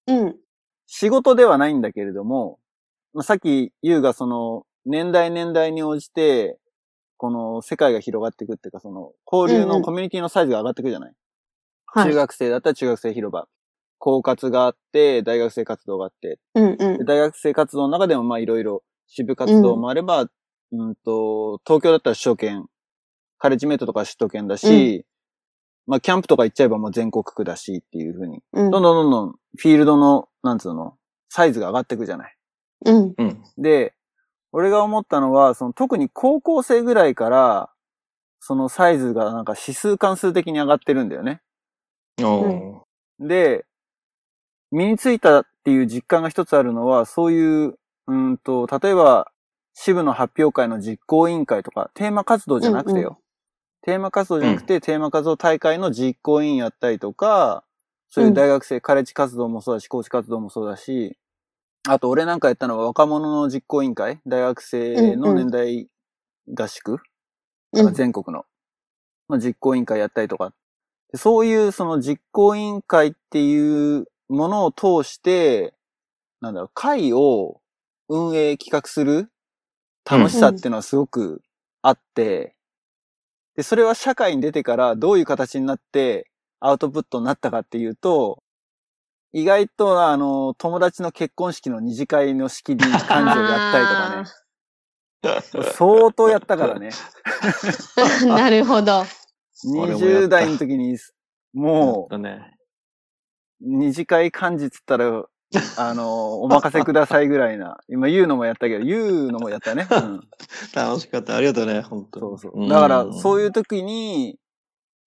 うん。仕事ではないんだけれども、まあ、さっきユウがその、年代年代に応じて、この世界が広がっていくっていうか、その、交流うんうんのコミュニティのサイズが上がっていくじゃない、はい。中学生だったら中学生広場。高活があって、大学生活動があって、うんうん。で大学生活動の中でもまあいろいろ、支部活動もあれば、うん、と、東京だったら首都圏、カレッジメイトとか首都圏だし、まあキャンプとか行っちゃえばもう全国区だしっていうふうに、うんどんどんどんどんフィールドの、なんつうの、サイズが上がっていくじゃない？うん。うん。で、俺が思ったのは、その特に高校生ぐらいから、そのサイズがなんか指数関数的に上がってるんだよね。で、身についたっていう実感が一つあるのは、そういう、うんと、例えば、支部の発表会の実行委員会とか、テーマ活動じゃなくてよ。うんテーマ活動じゃなくて、テーマ活動大会の実行委員やったりとか、そういう大学生、カレッジ活動もそうだし、コーチ活動もそうだし、あと俺なんかやったのは若者の実行委員会、大学生の年代合宿、うん。全国の、まあ、実行委員会やったりとか。でそういうその実行委員会っていうものを通して、なんだろう、会を運営企画する楽しさっていうのはすごくあって、で、それは社会に出てからどういう形になってアウトプットになったかっていうと、意外とあの、友達の結婚式の二次会の仕切り幹事をやったりとかね。相当やったからね。<laughs> なるほど。俺もやった20代の時に、もだね。う、二次会幹事っつったら、あの、お任せくださいぐらいな。今言うのもやったけど、言うのもやったね。うん楽しかった。ありがとうね、本当そうそう。だから、そういいう時に、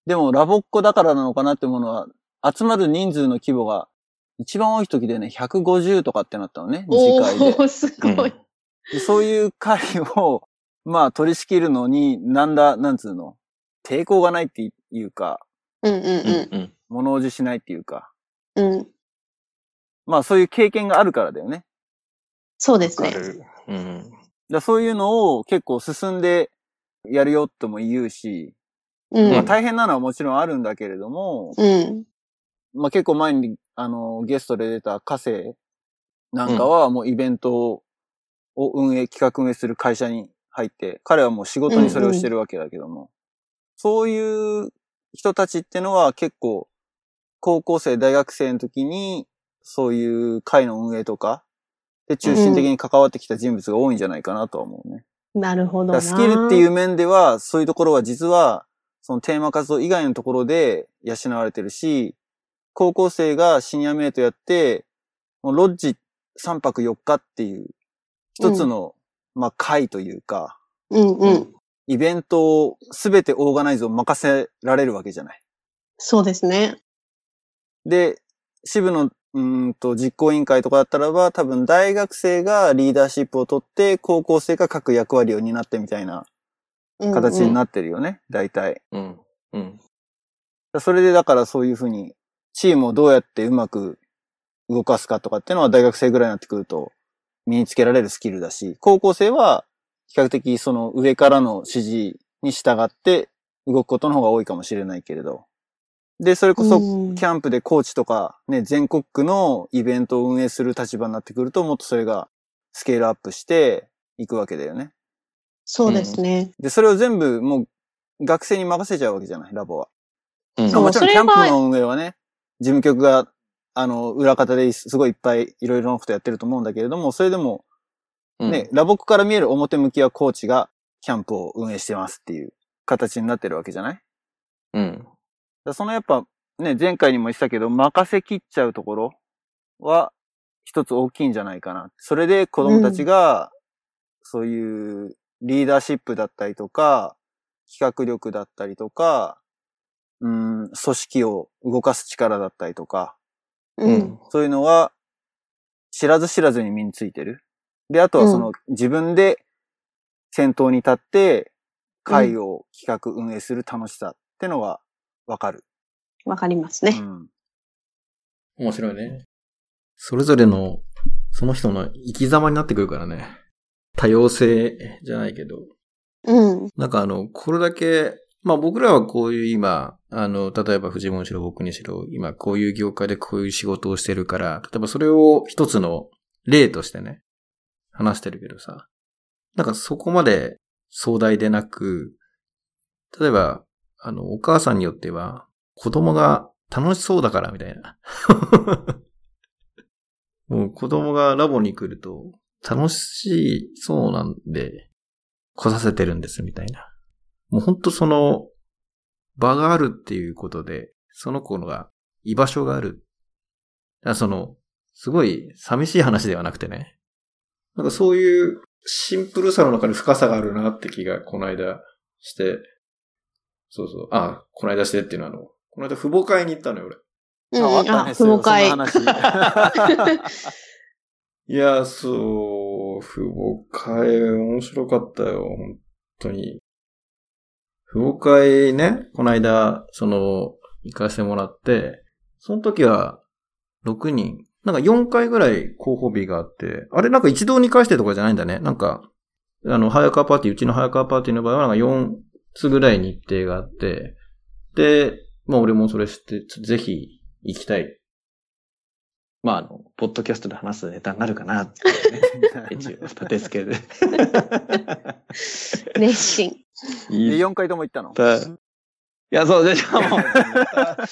でもラボっ子だからなのかなってものは、集まる人数の規模が、一番多い時でね、150とかってなったのね、二次お会で。ー、<laughs> すごい。でそういう会を、<laughs> まあ取り仕切るのに、なんだ、なんつうの、抵抗がないっていうか、うんうんうんうん。物おじしないっていうか、うん。うん。まあそういう経験があるからだよね。そうですね。うん。だそういうのを結構進んでやるよとも言うし、うん。まあ大変なのはもちろんあるんだけれども、うん。まあ結構前に、あの、ゲストで出た火星なんかはもうイベントを運営、企画運営する会社に入って、彼はもう仕事にそれをしてるわけだけども、そういう人たちってのは結構、高校生、大学生の時に、そういう会の運営とか、で中心的に関わってきた人物が多いんじゃないかなとは思うね。なるほどスキルっていう面では、そういうところは実は、そのテーマ活動以外のところで養われてるし、高校生がシニアメイトやって、もうロッジ3泊4日っていう、一つの、まあ会というか、うんうん。イベントをすべてオーガナイズを任せられるわけじゃない。そうですね。で、支部のうーんと実行委員会とかだったらば、多分大学生がリーダーシップを取って、高校生が各役割を担ってみたいなうんうん形になってるよね、大体。うん。うん。それでだからそういうふうに、チームをどうやってうまく動かすかとかっていうのは大学生ぐらいになってくると身につけられるスキルだし、高校生は比較的その上からの指示に従って動くことの方が多いかもしれないけれど。で、それこそうんキャンプでコーチとかね、全国区のイベントを運営する立場になってくるともっとそれがスケールアップしていくわけだよね。そうですね。で、それを全部もう学生に任せちゃうわけじゃない、ラボは。うん。もちろんキャンプの運営はね、事務局が、あの、裏方ですごいいっぱいいろいろなことやってると思うんだけれども、それでも、うんね、ラボックから見える表向きはコーチがキャンプを運営してますっていう形になってるわけじゃない？うん。らそのやっぱ、ね、前回にも言ってたけど、任せきっちゃうところは、一つ大きいんじゃないかな。それで子供たちが、そういうリーダーシップだったりとか、企画力だったりとか、うん、組織を動かす力だったりとか、う。うんん。そういうのは、知らず知らずに身についてる。で、あとはその、自分で先頭に立って、会を企画運営する楽しさってのがわかる。わかりますね。うん。面白いね。それぞれの、その人の生き様になってくるからね。多様性じゃないけど。うん。なんかあの、これだけ、まあ僕らはこういう今、あの、例えば藤本しろ僕にしろ、今こういう業界でこういう仕事をしてるから、例えばそれを一つの例としてね、話してるけどさ、なんかそこまで壮大でなく、例えば、あの、お母さんによっては、子供が楽しそうだからみたいな。<laughs> もう子供がラボに来ると、楽しそうなんで、来させてるんですみたいな。もうほんとその、場があるっていうことで、その子のが居場所がある。だからその、すごい寂しい話ではなくてね。なんかそういうシンプルさの中に深さがあるなって気がこの間して、そうそう。あ、この間してっていうのはあの、この間父母会に行ったのよ、俺。うんあ、父母会。<laughs> いや、そう、父母会面白かったよ、本当に。父母会ね、この間、その、行かせてもらって、その時は、6人、なんか4回ぐらい候補日があって、あれなんか一堂に会してとかじゃないんだね。なんか、あの、早川パーティー、うちの早川パーティーの場合はなんか4つぐらい日程があって、で、まあ俺もそれ知って、ぜひ行きたい。まあ、あの、ポッドキャストで話すネタになるかなってね。<laughs> 一応、立て付けで。<laughs> <laughs> 熱心。いで、4回とも言ったの？だいや、そう、じゃあもう、こっ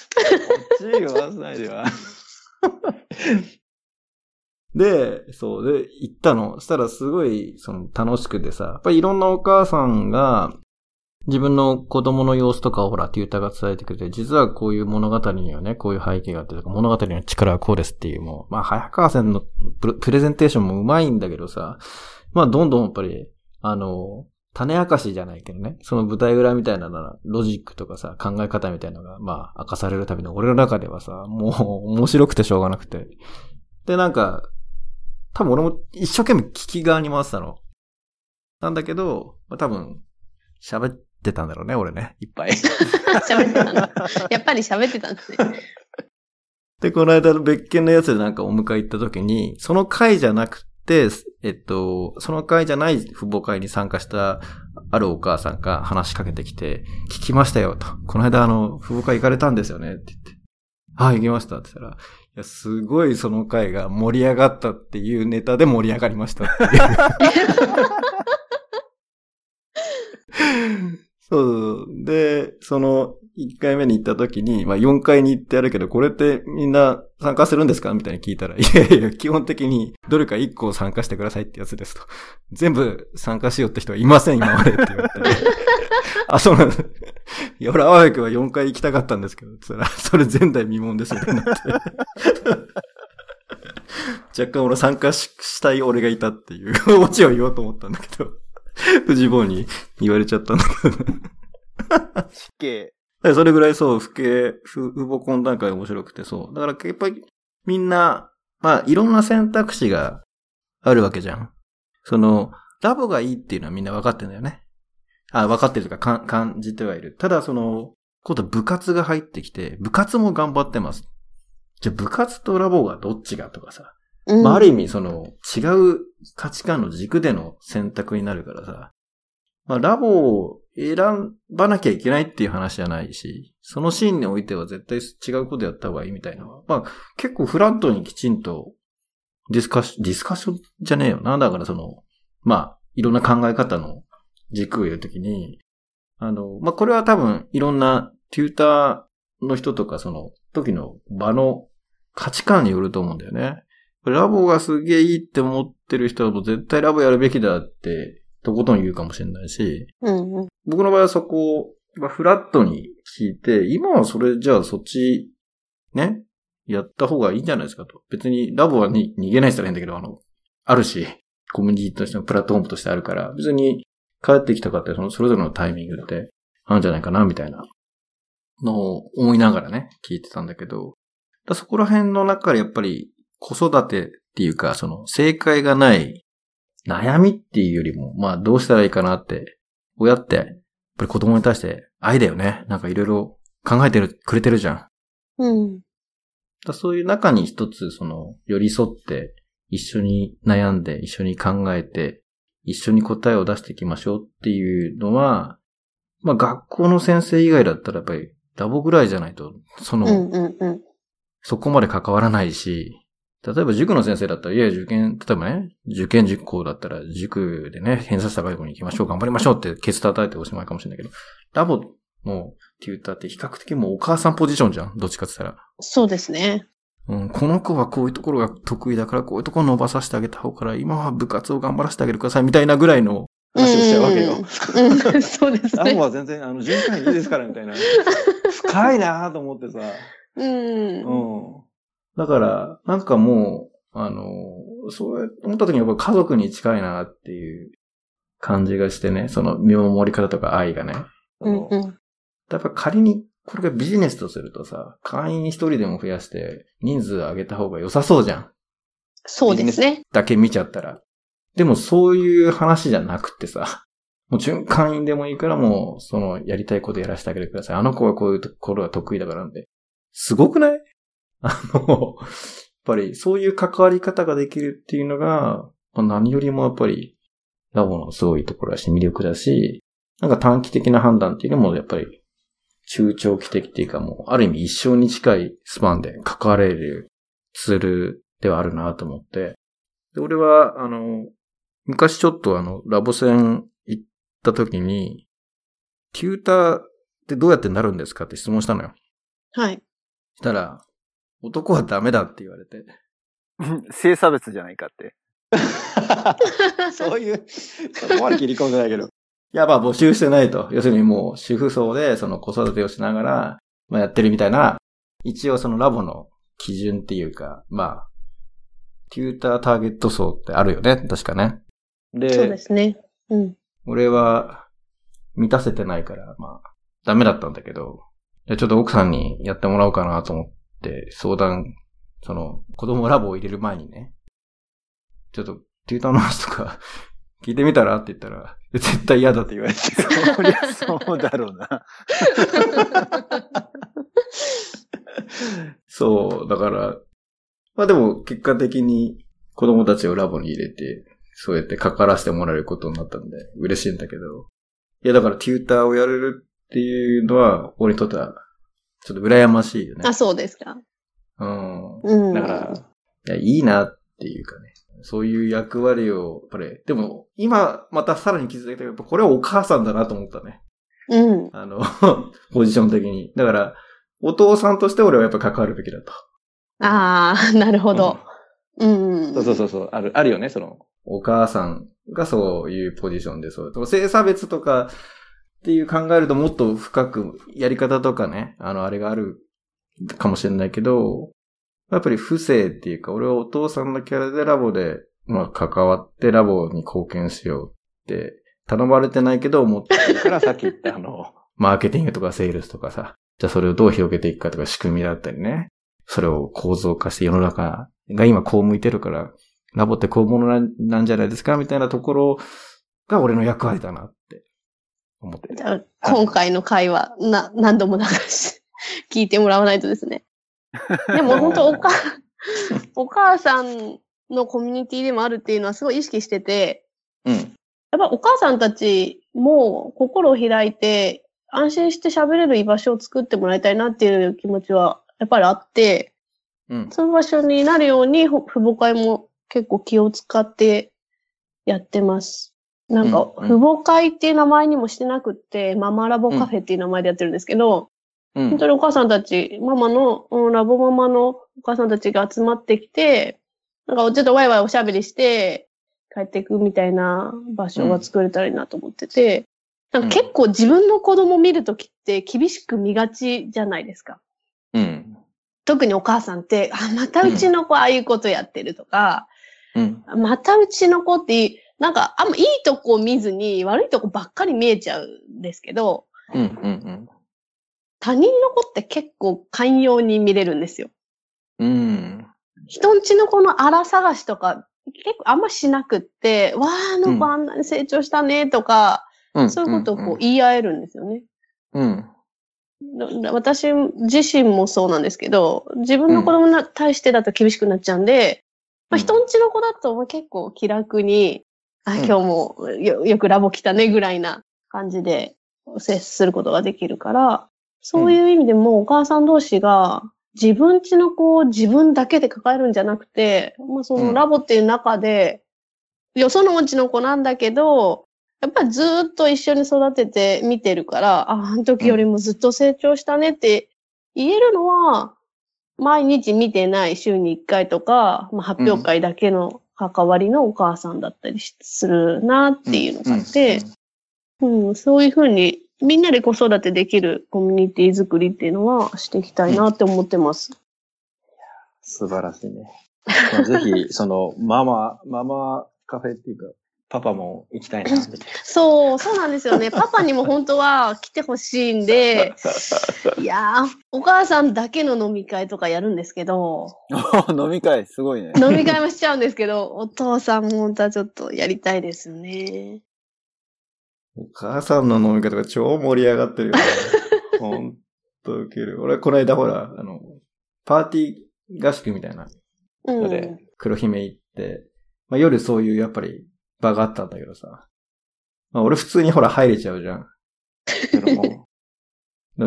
ち言わせないでは。<laughs> で、そう、で、行ったの。そしたらすごい、その、楽しくてさ、やっぱりいろんなお母さんが、自分の子供の様子とかをほら、テューターが伝えてくれて、実はこういう物語にはね、こういう背景があって物語の力はこうですっていう、もう、まあ、早川さんのプレプレゼンテーションもうまいんだけどさ、まあ、どんどんやっぱり、あの、種明かしじゃないけどね、その舞台裏みたいなのはロジックとかさ、考え方みたいなのが、まあ、明かされるために、俺の中ではさ、もう、面白くてしょうがなくて。で、なんか、多分俺も一生懸命聞き側に回ってたの。なんだけど、まあ、多分、喋ってたんだろうね、俺ね。いっぱい。<laughs> 喋ってたの。やっぱり喋ってたんですね。で、この間別件のやつでなんかお迎え行った時に、その会じゃなくて、えっと、その会じゃない父母会に参加したあるお母さんが話しかけてきて、聞きましたよと。この間あの、父母会行かれたんですよねって言って。はい、行きましたって言ったら、いや、すごいその会が盛り上がったっていうネタで盛り上がりましたっていう。そう。で、その、1回目に行った時に、まあ4回に行ってやるけど、これってみんな参加するんですか？みたいに聞いたら、<laughs> いやいや、基本的にどれか1個参加してくださいってやつですと。全部参加しようって人はいません、今までって言われて。<laughs> あ、そうなんです。いや、俺、青くは4回行きたかったんですけど、つったら、それ前代未聞ですってなって。<laughs> 若干俺参加ししたい俺がいたっていう、オチを言おうと思ったんだけど、藤坊に言われちゃったんだけど、ね。失敬。でそれぐらいそう、不敬、不、父母懇談会面白くてそう。だからやっぱりみんな、まあいろんな選択肢があるわけじゃん。その、ラボがいいっていうのはみんな分かってんだよね。あ、分かってるとか感じてはいる。ただその、今度部活が入ってきて、部活も頑張ってます。じゃあ部活とラボがどっちがとかさ。うんまあある意味その違う価値観の軸での選択になるからさ。まあラボを選ばなきゃいけないっていう話じゃないし、そのシーンにおいては絶対違うことやった方がいいみたいな。まあ結構フラットにきちんとディスカッション、ディスカッションじゃねえよな。だからその、まあいろんな考え方の軸を言うときに、あの、まあこれは多分いろんなテューターの人とかその時の場の価値観によると思うんだよね。ラボがすげえいいって思ってる人はもう絶対ラボやるべきだって、とことん言うかもしれないし、うんうん。僕の場合はそこを、まあフラットに聞いて、今はそれじゃあそっち、ね、やった方がいいんじゃないですかと。別にラボはに逃げない人は変だけど、あの、あるし、コミュニティとしてのプラットフォームとしてあるから、別に帰ってきたかって、そのそれぞれのタイミングってあるんじゃないかな、みたいなのを思いながらね、聞いてたんだけど、だそこら辺の中でやっぱり子育てっていうか、その正解がない悩みっていうよりも、まあどうしたらいいかなって、親って、やっぱり子供に対して愛だよね。なんかいろいろ考えてる、くれてるじゃん。うん。だそういう中に一つ、その、寄り添って、一緒に悩んで、一緒に考えて、一緒に答えを出していきましょうっていうのは、まあ学校の先生以外だったらやっぱりラボぐらいじゃないと、その、うんうんうん。そこまで関わらないし、例えば塾の先生だったら、いや、受験、例えばね、受験塾校だったら、塾でね、偏差値高い子に行きましょう、頑張りましょうって、ケツ叩いておしまいかもしれないけど、ラボのテューターって比較的もうお母さんポジションじゃん、どっちかって言ったら。そうですね。うん、この子はこういうところが得意だから、こういうところ伸ばさせてあげた方から、今は部活を頑張らせてあげてください、みたいなぐらいの、話をしちゃうわけよ。うんうんうんそうですね。ラボは全然、あの、循環いいですから、みたいな。<laughs> 深いなと思ってさ。うん。うん。だから、なんかもう、あの、そう思った時にやっぱ家族に近いなっていう感じがしてね、その見守り方とか愛がね。うんうん。やっぱ仮にこれがビジネスとするとさ、会員一人でも増やして人数上げた方が良さそうじゃん。そうですね。だけ見ちゃったら。でもそういう話じゃなくてさ、もう準会員でもいいからもう、そのやりたいことやらせてあげてください。あの子はこういうところが得意だからなんで。すごくない？あの、やっぱりそういう関わり方ができるっていうのが、まあ何よりもやっぱりラボのすごいところだし、魅力だし、なんか短期的な判断っていうのもやっぱり中長期的っていうかもう、ある意味一生に近いスパンで関われるツールではあるなと思って。で、俺は、あの、昔ちょっとあの、ラボ戦行った時に、テューターってどうやってなるんですかって質問したのよ。はい。したら、男はダメだって言われて。<laughs> 性差別じゃないかって。<laughs> そういう、そこまで切り込んでないけど。いや、まあ募集してないと。要するにもう主婦層でその子育てをしながら、まあやってるみたいな、一応そのラボの基準っていうか、まあ、テューターターゲット層ってあるよね。確かね。で、そうですね。うん。俺は満たせてないから、まあ、ダメだったんだけど、でちょっと奥さんにやってもらおうかなと思って相談、その、子供ラボを入れる前にね、ちょっと、テューターの話とか <laughs> 聞いてみたらって言ったら、絶対嫌だって言われて。そりゃそうだろうな。<laughs> そう、だから、まあでも結果的に子供たちをラボに入れて、そうやってかからせてもらえることになったんで、嬉しいんだけど。いやだからテューターをやれるっていうのは、俺にとっては、ちょっと羨ましいよね。あ、そうですか。うん。うん。だから、いや、いいなっていうかね。そういう役割を、やっぱり、でも、今、またさらに気づいたけど、やっぱこれはお母さんだなと思ったね。うん。あの、<laughs> ポジション的に。だから、お父さんとして俺はやっぱ関わるべきだと。ああ、なるほど。うん。そうそうそうそう、ある、あるよね、その。お母さんがそういうポジションでそう。そう性差別とかっていう考えるともっと深くやり方とかね、あの、あれがあるかもしれないけど、やっぱり不正っていうか、俺はお父さんのキャラでラボで、まあ、関わってラボに貢献しようって頼まれてないけど思って、だからさっき言ったあの、マーケティングとかセールスとかさ、じゃあそれをどう広げていくかとか仕組みだったりね、それを構造化して世の中が今こう向いてるから、ラボってこういうものなんじゃないですかみたいなところが俺の役割だな。っ思ってる。じゃあ、今回の回は、な、何度も流し、聞いてもらわないとですね。<laughs> でも本当おか、お母さんのコミュニティでもあるっていうのはすごい意識してて、うん。やっぱお母さんたちも心を開いて、安心して喋れる居場所を作ってもらいたいなっていう気持ちはやっぱりあって、うん。その場所になるように、ほ父母会も結構気を使ってやってます。なんか、うんうん父母会っていう名前にもしてなくって、ママラボカフェっていう名前でやってるんですけど、うん本当にお母さんたち、ママの、うんラボママのお母さんたちが集まってきて、なんかちょっとワイワイおしゃべりして、帰っていくみたいな場所が作れたらいいなと思ってて、なんか結構自分の子供見るときって厳しく見がちじゃないですか。うん。特にお母さんって、あ、またうちの子ああいうことやってるとか、うん。またうちの子ってなんかあんまいいとこを見ずに悪いとこばっかり見えちゃうんですけど、うん。うん。他人の子って結構寛容に見れるんですよ。うん。人んちの子の荒探しとか結構あんましなくって、わあ、あの子あんなに成長したねとか、うん。そういうことをこう言い合えるんですよね。うん。だ私自身もそうなんですけど、自分の子供に対してだと厳しくなっちゃうんで、まあ、うん人んちの子だとまあ結構気楽に、あ、うん。今日もよよくラボ来たねぐらいな感じで接することができるから、そういう意味でもお母さん同士が自分ちの子を自分だけで抱えるんじゃなくて、まあ、そのラボっていう中で、よそのうちの子なんだけど、やっぱりずーっと一緒に育てて見てるから、あ、あの時よりもずっと成長したねって言えるのは、毎日見てない週に1回とか、まあ、発表会だけの関わりのお母さんだったりしするなっていうのがあって、うん、そういうふうにみんなで子育てできるコミュニティ作りっていうのはしていきたいなって思ってます。素晴らしいね。まあぜひ、その、ママ、ママカフェっていうか、パパも行きたいなって。<laughs> そう、そうなんですよね。パパにも本当は来てほしいんで、<laughs> いやー、お母さんだけの飲み会とかやるんですけど、<laughs> 飲み会、すごいね。飲み会もしちゃうんですけど、お父さんも本当はちょっとやりたいですね。お母さんの飲み方が超盛り上がってるよね。ほんとウケる。俺、この間ほら、あの、パーティー合宿みたいなうんので黒姫行って、まあ、夜そういうやっぱり場があったんだけどさ。まあ、俺普通にほら入れちゃうじゃん。けども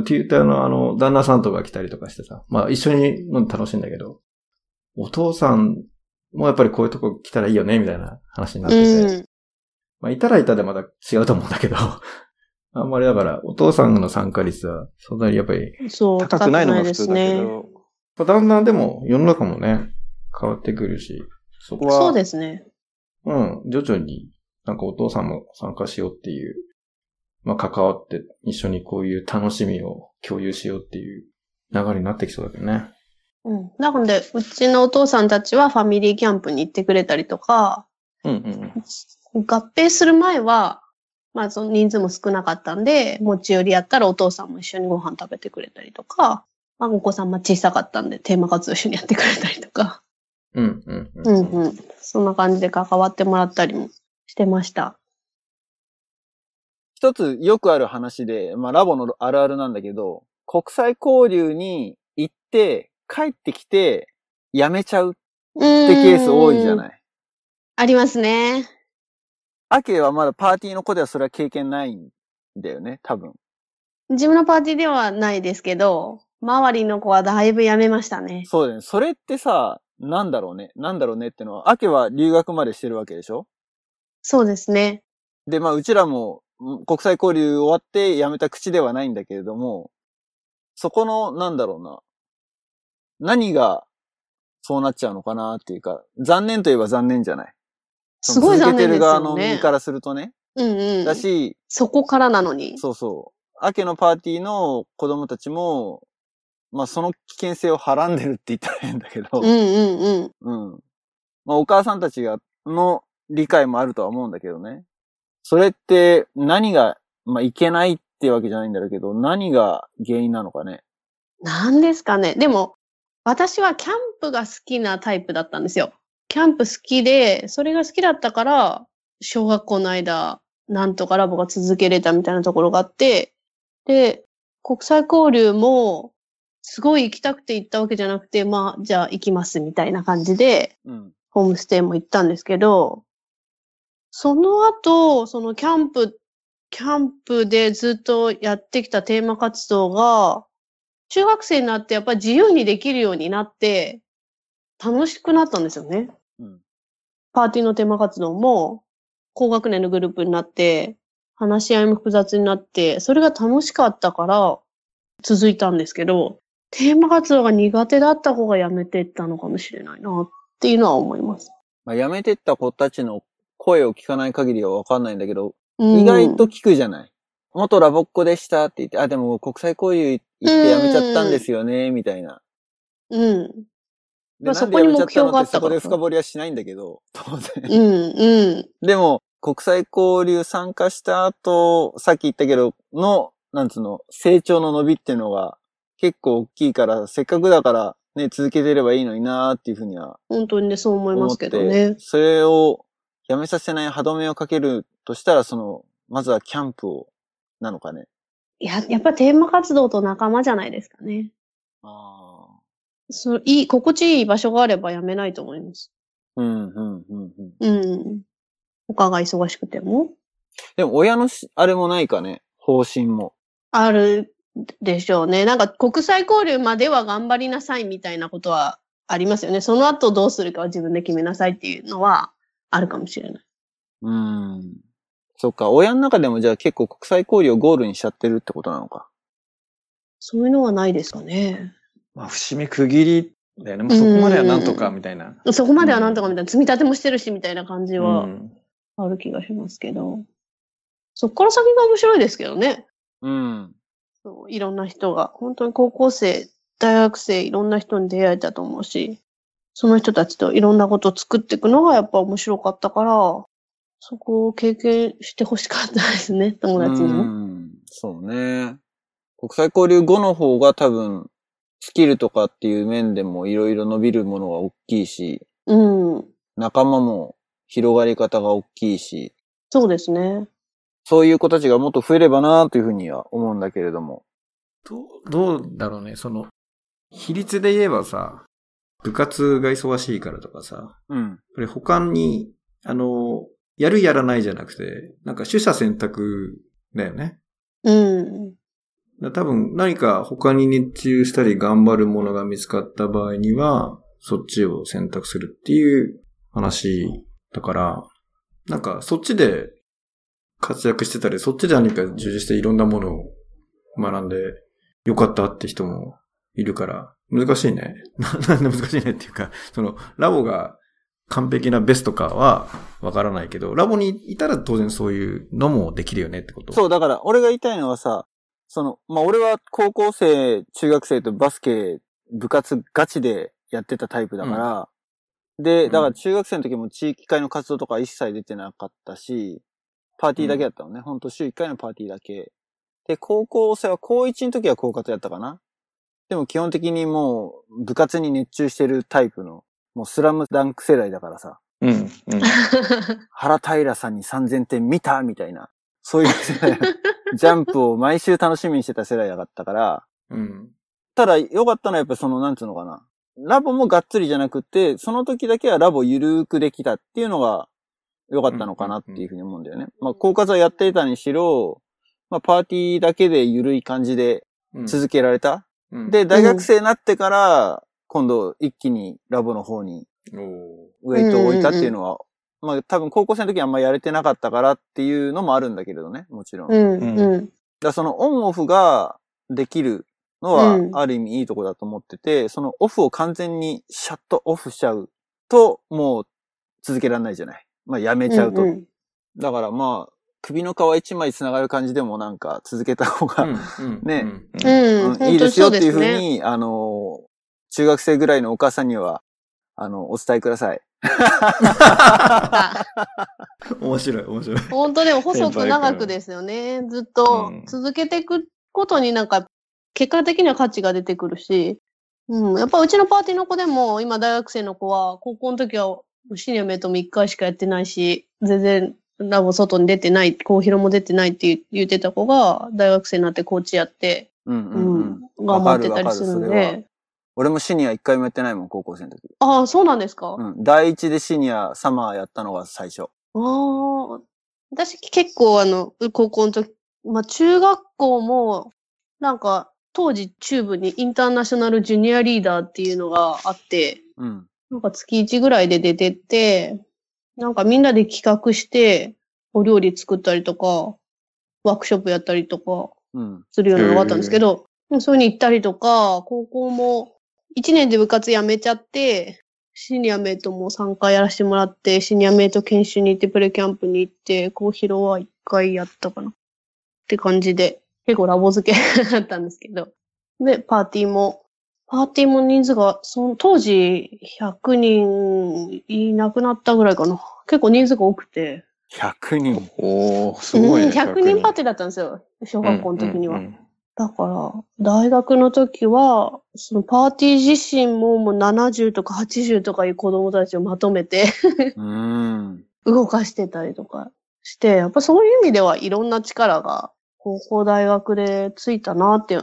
テューターのあの、旦那さんとか来たりとかしてさ。まあ一緒に飲んで楽しいんだけど。お父さんもやっぱりこういうとこ来たらいいよね、みたいな話になってて。うん。まあ、いたらいたでまた違うと思うんだけど、<laughs> あんまりだから、お父さんの参加率は、そんなにやっぱり、そう、高くないのが普通だけ高くないですね。ど、だんだんでも世の中もね、変わってくるし、そこは、そうですね。うん、徐々になんかお父さんも参加しようっていう、まあ関わって一緒にこういう楽しみを共有しようっていう流れになってきそうだけどね。うん。なので、うちのお父さんたちはファミリーキャンプに行ってくれたりとか、うんうん合併する前は、まあその人数も少なかったんで、持ち寄りやったらお父さんも一緒にご飯食べてくれたりとか、まあお子さんも小さかったんでテーマ活動一緒にやってくれたりとか、うん、うん、う。んうん。そんな感じで関わってもらったりもしてました。一つよくある話で、まあラボのあるあるなんだけど、国際交流に行って、帰ってきて、辞めちゃうってケース多いじゃない。ありますね。アケはまだパーティーの子ではそれは経験ないんだよね、多分。自分のパーティーではないですけど、周りの子はだいぶやめましたね。そうだよね。それってさ、なんだろうね。なんだろうねってのは、アケは留学までしてるわけでしょ？そうですね。で、まあ、うちらもん国際交流終わって辞めた口ではないんだけれども、そこの、なんだろうな。何がそうなっちゃうのかなっていうか、残念といえば残念じゃない。すごい残念です続けてる側のよね身。からするとね。うんうん。だし、そこからなのに。そうそう。アケのパーティーの子供たちも、まあその危険性をはらんでるって言ったら変だけど、うんうんうん。うん。まあお母さんたちが、の理解もあるとは思うんだけどね。それって何が、まあいけないってわけじゃないんだろうけど、何が原因なのかね。なんですかね。でも、私はキャンプが好きなタイプだったんですよ。キャンプ好きで、それが好きだったから、小学校の間、なんとかラボが続けれたみたいなところがあって、で、国際交流も、すごい行きたくて行ったわけじゃなくて、まあ、じゃあ行きますみたいな感じで、うん。ホームステイも行ったんですけど、その後、そのキャンプ、キャンプでずっとやってきたテーマ活動が、中学生になってやっぱり自由にできるようになって、楽しくなったんですよね。うん。パーティーのテーマ活動も、高学年のグループになって、話し合いも複雑になって、それが楽しかったから続いたんですけど、テーマ活動が苦手だった方がやめてったのかもしれないなっていうのは思います。まあ辞めてった子たちの声を聞かない限りはわかんないんだけど、うん意外と聞くじゃない。元ラボっ子でしたって言って、あ、でも国際交流行って辞めちゃったんですよね、みたいな。うん。でまあなんで辞めちゃったのそこに目標があったからで深掘りはしないんだけど、当然。うん、うん。でも、国際交流参加した後、さっき言ったけど、の、なんつうの、成長の伸びっていうのが結構大きいから、せっかくだからね、続けてればいいのになーっていうふうには本当にね、そう思いますけどて、ね。それをやめさせない歯止めをかけるとしたら、その、まずはキャンプを、なのかね。いや、やっぱテーマ活動と仲間じゃないですかね。ああ。そう、いい、心地いい場所があればやめないと思います。うん、うん、うん、うん。うん。他が忙しくても。でも、親のし、あれもないかね。方針も。あるでしょうね。なんか国際交流までは頑張りなさいみたいなことはありますよね。その後どうするかは自分で決めなさいっていうのはあるかもしれない。うん。そっか、親の中でもじゃあ結構国際交流をゴールにしちゃってるってことなのか。そういうのはないですかね。まあ、節目区切りだよね。もうそこまではなんとかみたいな。そこまではなんとかみたいな、積み立てもしてるしみたいな感じうはん。ある気がしますけど。そっから先が面白いですけどね。うん。そういろんな人が、本当に高校生、大学生、いろんな人に出会えたと思うし、その人たちといろんなことを作っていくのがやっぱ面白かったから、そこを経験してほしかったですね、友達にうも。ん。そうね。国際交流後の方が多分、スキルとかっていう面でもいろいろ伸びるものが大きいし、うん。仲間も広がり方が大きいし、そうですね。そういう子たちがもっと増えればなというふうには思うんだけれども。どう、どうだろうね、その、比率で言えばさ、部活が忙しいからとかさ、やっうん。ぱり他に、あの、やるやらないじゃなくて、なんか取捨選択だよね。うん。だ多分何か他に熱中したり頑張るものが見つかった場合には、そっちを選択するっていう話だから、なんかそっちで活躍してたり、そっちで何か従事していろんなものを学んでよかったって人もいるから、難しいね。な <laughs> なんで難しいねっていうか、その、ラボが完璧なベストかはわからないけど、ラボにいたら当然そういうのもできるよねってこと？そう、だから、俺が言いたいのはさ、その、まあ、俺は高校生、中学生とバスケ、部活ガチでやってたタイプだから、で、だから中学生の時も地域会の活動とか一切出てなかったし、パーティーだけだったのね。ほんと週1回のパーティーだけ。で、高校生は高1の時は高活やったかな。でも基本的にもう部活に熱中してるタイプの、もうスラムダンク世代だからさ、うん。うん。<laughs> 原平さんに3000点見たみたいな、そういう世代 <laughs> ジャンプを毎週楽しみにしてた世代だったから、うん。ただ良かったのはやっぱりその、なんつうのかな。ラボもがっつりじゃなくて、その時だけはラボゆるーくできたっていうのが良かったのかなっていうふうに思うんだよね。まあ、高活はやっていたにしろ、まあ、パーティーだけでゆるい感じでうん続けられた。うん、で、大学生になってから、今度一気にラボの方にウェイトを置いたっていうのは、まあ多分高校生の時はあんまやれてなかったからっていうのもあるんだけれどね、もちろん。うん、うん。らそのオンオフができるのはう、んある意味いいとこだと思ってて、そのオフを完全にシャットオフしちゃうと、もう続けられないじゃない。まあやめちゃうと。うんうんだからまあ、首の皮一枚繋がる感じでもなんか続けた方が、うんねいいですよっていうふうにに、あの、中学生ぐらいのお母さんには、あの、お伝えください。<laughs> 面白い、面白い。本当でも細く長くですよね。ずっとうん続けていくことになんか、結果的には価値が出てくるし、うん、やっぱうちのパーティーの子でも、今大学生の子は、高校の時はシニアメイトも1回しかやってないし、全然ラボ外に出てない、コーヒロも出てないって言言ってた子が、大学生になってコーチやって、うんううんうん。ん、頑張ってたりするんで。俺もシニア一回もやってないもん、高校生の時。ああ、そうなんですか、うん。第一でシニア、サマーやったのが最初。ああ、私結構あの、高校の時、まあ中学校も、なんか、当時中部にインターナショナルジュニアリーダーっていうのがあって、うん。なんか月1ぐらいで出てって、なんかみんなで企画して、お料理作ったりとか、ワークショップやったりとか。するようなのがあったんですけど、そういうに行ったりとか、高校も1年で部活辞めちゃって、シニアメイトも3回やらせてもらって、シニアメイト研修に行って、プレキャンプに行って、コーヒロは1回やったかな。って感じで、結構ラボ付けだったんですけど。で、パーティーも、パーティーも人数が、その当時100人いなくなったぐらいかな。結構人数が多くて。100人。おー、すごいね。うん100人パーティーだったんですよ。小学校の時には。うんうんだから、大学の時は、そのパーティー自身ももう70とか80とかいう子供たちをまとめてうーん。<laughs> 動かしてたりとかして、やっぱそういう意味ではいろんな力が高校大学でついたなって、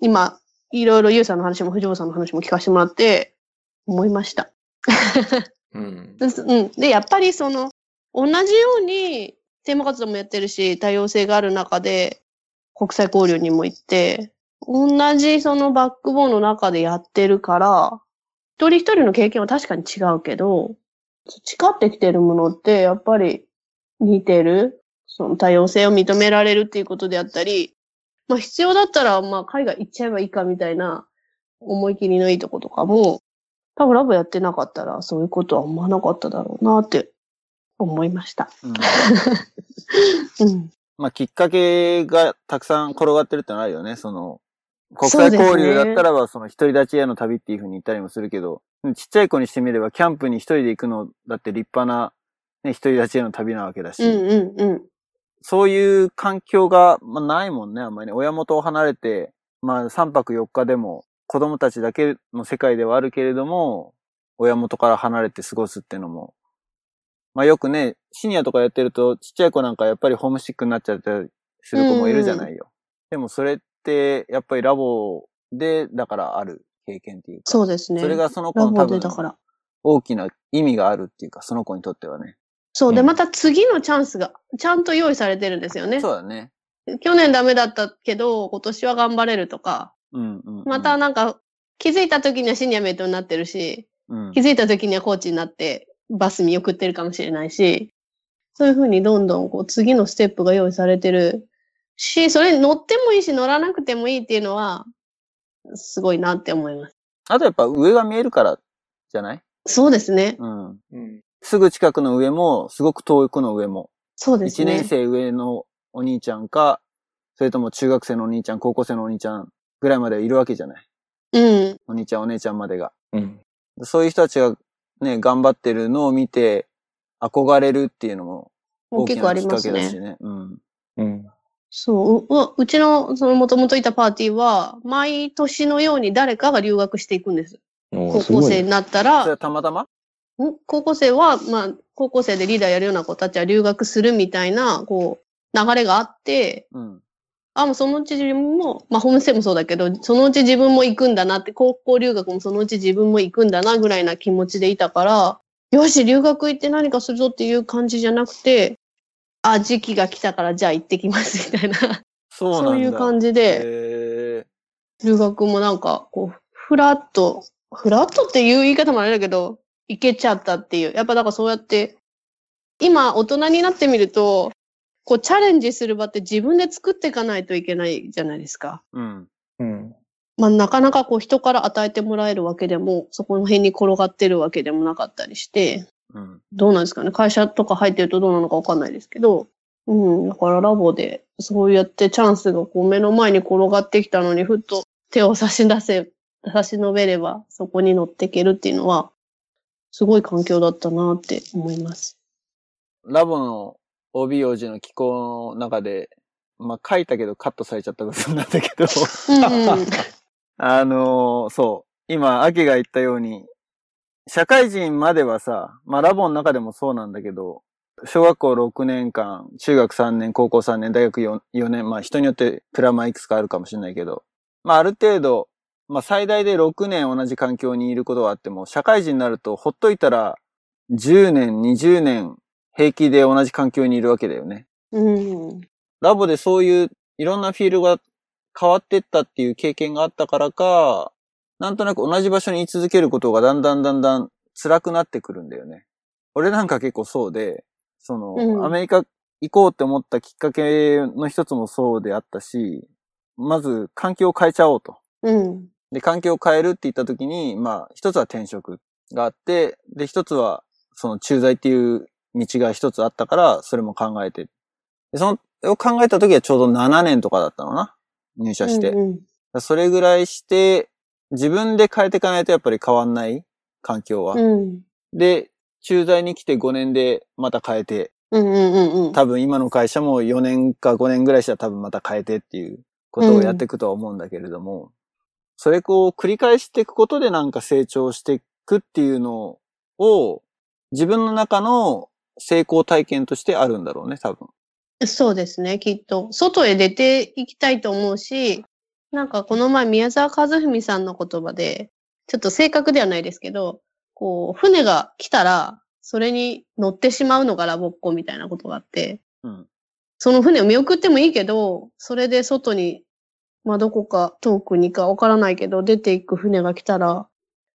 今、いろいろゆうさんの話も藤本さんの話も聞かせてもらって思いました。うん。うん。で、やっぱりその、同じように、テーマ活動もやってるし、多様性がある中で、国際交流にも行って、同じそのバックボーンの中でやってるから、一人一人の経験は確かに違うけど、培ってきてるものって、やっぱり似てる。その多様性を認められるっていうことであったり、まあ必要だったら、まあ海外行っちゃえばいいかみたいな思い切りのいいとことかも、多分ラボやってなかったらそういうことは思わなかっただろうなって思いました。うん <laughs> うん。まあ、きっかけがたくさん転がってるってのはあるよね。その、国際交流だったらば、その一人立ちへの旅っていう風に言ったりもするけど、ちっちゃい子にしてみれば、キャンプに一人で行くのだって立派な、ね、一人立ちへの旅なわけだし、うんうんうん。そういう環境が、まあ、ないもんね、あんまりね。親元を離れて、まあ、3泊4日でも、子供たちだけの世界ではあるけれども、親元から離れて過ごすっていうのも、まあよくね、シニアとかやってると、ちっちゃい子なんかやっぱりホームシックになっちゃったりする子もいるじゃないよ。でもそれって、やっぱりラボで、だからある経験っていうか、そうですね。それがその子の多分でだから。大きな意味があるっていうか、その子にとってはね。そう。で、うんまた次のチャンスが、ちゃんと用意されてるんですよね。そうだね。去年ダメだったけど、今年は頑張れるとか、うんうん、うん。またなんか、気づいた時にはシニアメイトになってるし、うん気。づいた時にはコーチになって、バス見送ってるかもしれないし、そういうふうにどんどんこう次のステップが用意されてるし、それに乗ってもいいし乗らなくてもいいっていうのは、すごいなって思います。あとやっぱ上が見えるからじゃない？そうですね。うん。うん。すぐ近くの上も、すごく遠くの上も。そうですね。一年生上のお兄ちゃんか、それとも中学生のお兄ちゃん、高校生のお兄ちゃんぐらいまでいるわけじゃない。うん。お兄ちゃん、お姉ちゃんまでが。うん。そういう人たちがね、頑張ってるのを見て、憧れるっていうのも大き結構あなきっかりますね。けだしね。うん。うん。そう。ううちの、その元々いたパーティーは、毎年のように誰かが留学していくんです。高校生になったそれはら、たまたま？ん高校生は、まあ、高校生でリーダーやるような子たちは留学するみたいな、こう、流れがあって、うん。あ、もうそのうち自分も、まあ、ホームステイもそうだけど、そのうち自分も行くんだなって、高校留学もそのうち自分も行くんだなぐらいな気持ちでいたから、よし、留学行って何かするぞっていう感じじゃなくて、あ、時期が来たからじゃあ行ってきますみたいな、そうなんだ。そういう感じで、へ留学もなんか、こう、フラット、フラットっていう言い方もあれだけど、行けちゃったっていう。やっぱだからそうやって、今大人になってみると、こうチャレンジする場って自分で作っていかないといけないじゃないですか。ーうん。うん。まあなかなかこう人から与えてもらえるわけでも、そこの辺に転がってるわけでもなかったりして、うん。どうなんですかね。会社とか入ってるとどうなのかわかんないですけど、うん、だからラボでそうやってチャンスがこう目の前に転がってきたのに、ふっと手を差し出せ、差し伸べればそこに乗っていけるっていうのは、すごい環境だったなって思います。ラボの OB 王子の機構の中で、まあ、書いたけどカットされちゃった部分なんだけど、うんうん。<laughs> あのーそう。今、アキが言ったように、社会人まではさ、まあ、ラボの中でもそうなんだけど、小学校6年間、中学3年、高校3年、大学 4, 4年、まあ人によってプラマイいくつかあるかもしれないけど、まあある程度、まあ最大で6年同じ環境にいることはあっても、社会人になるとほっといたら10年、20年平気で同じ環境にいるわけだよね。うん。ラボでそういういろんなフィールドが変わってったっていう経験があったからか、なんとなく同じ場所に居続けることがだんだんだんだん辛くなってくるんだよね。俺なんか結構そうで、その、うんアメリカ行こうって思ったきっかけの一つもそうであったし、まず環境を変えちゃおうと。うん。で、環境を変えるって言った時に、まあ、一つは転職があって、で、一つは、その駐在っていう道が一つあったから、それも考えて。で、その、を考えた時はちょうど7年とかだったのな。入社して。うんそれぐらいして、自分で変えていかないとやっぱり変わんない環境は。うん。で、駐在に来て5年でまた変えて、うんうんうんうん。多分今の会社も4年か5年ぐらいしたら多分また変えてっていうことをやっていくとは思うんだけれども、それこう繰り返していくことでなんか成長していくっていうのを自分の中の成功体験としてあるんだろうね、多分。そうですね、きっと。外へ出ていきたいと思うし、なんかこの前宮沢和文さんの言葉で、ちょっと正確ではないですけど、こう、船が来たら、それに乗ってしまうのがラボっ子みたいなことがあって、うん。その船を見送ってもいいけど、それで外に、まあどこか遠くにかわからないけど、出ていく船が来たら、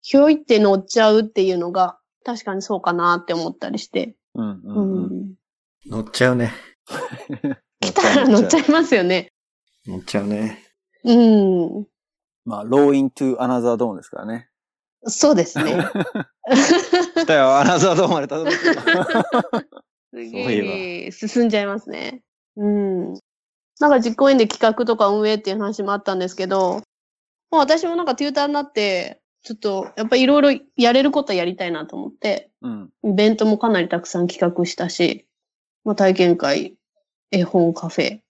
ひょいって乗っちゃうっていうのが、確かにそうかなって思ったりして。うん。う。うんうん。ん。乗っちゃうね。<laughs> 来たら乗っちゃいますよね。乗っちゃうね。うん。まあ、ローイントゥアナザードーンですからね。そうですね。<laughs> 来たよ、アナザードームまでたどり着いた。<laughs> すげえ進んじゃいますね。うん。なんか実行委員で企画とか運営っていう話もあったんですけど、もう私もなんかテューターになって、ちょっとやっぱりいろいろやれることはやりたいなと思って、うん。イベントもかなりたくさん企画したし、まあ、体験会、絵本カフェ、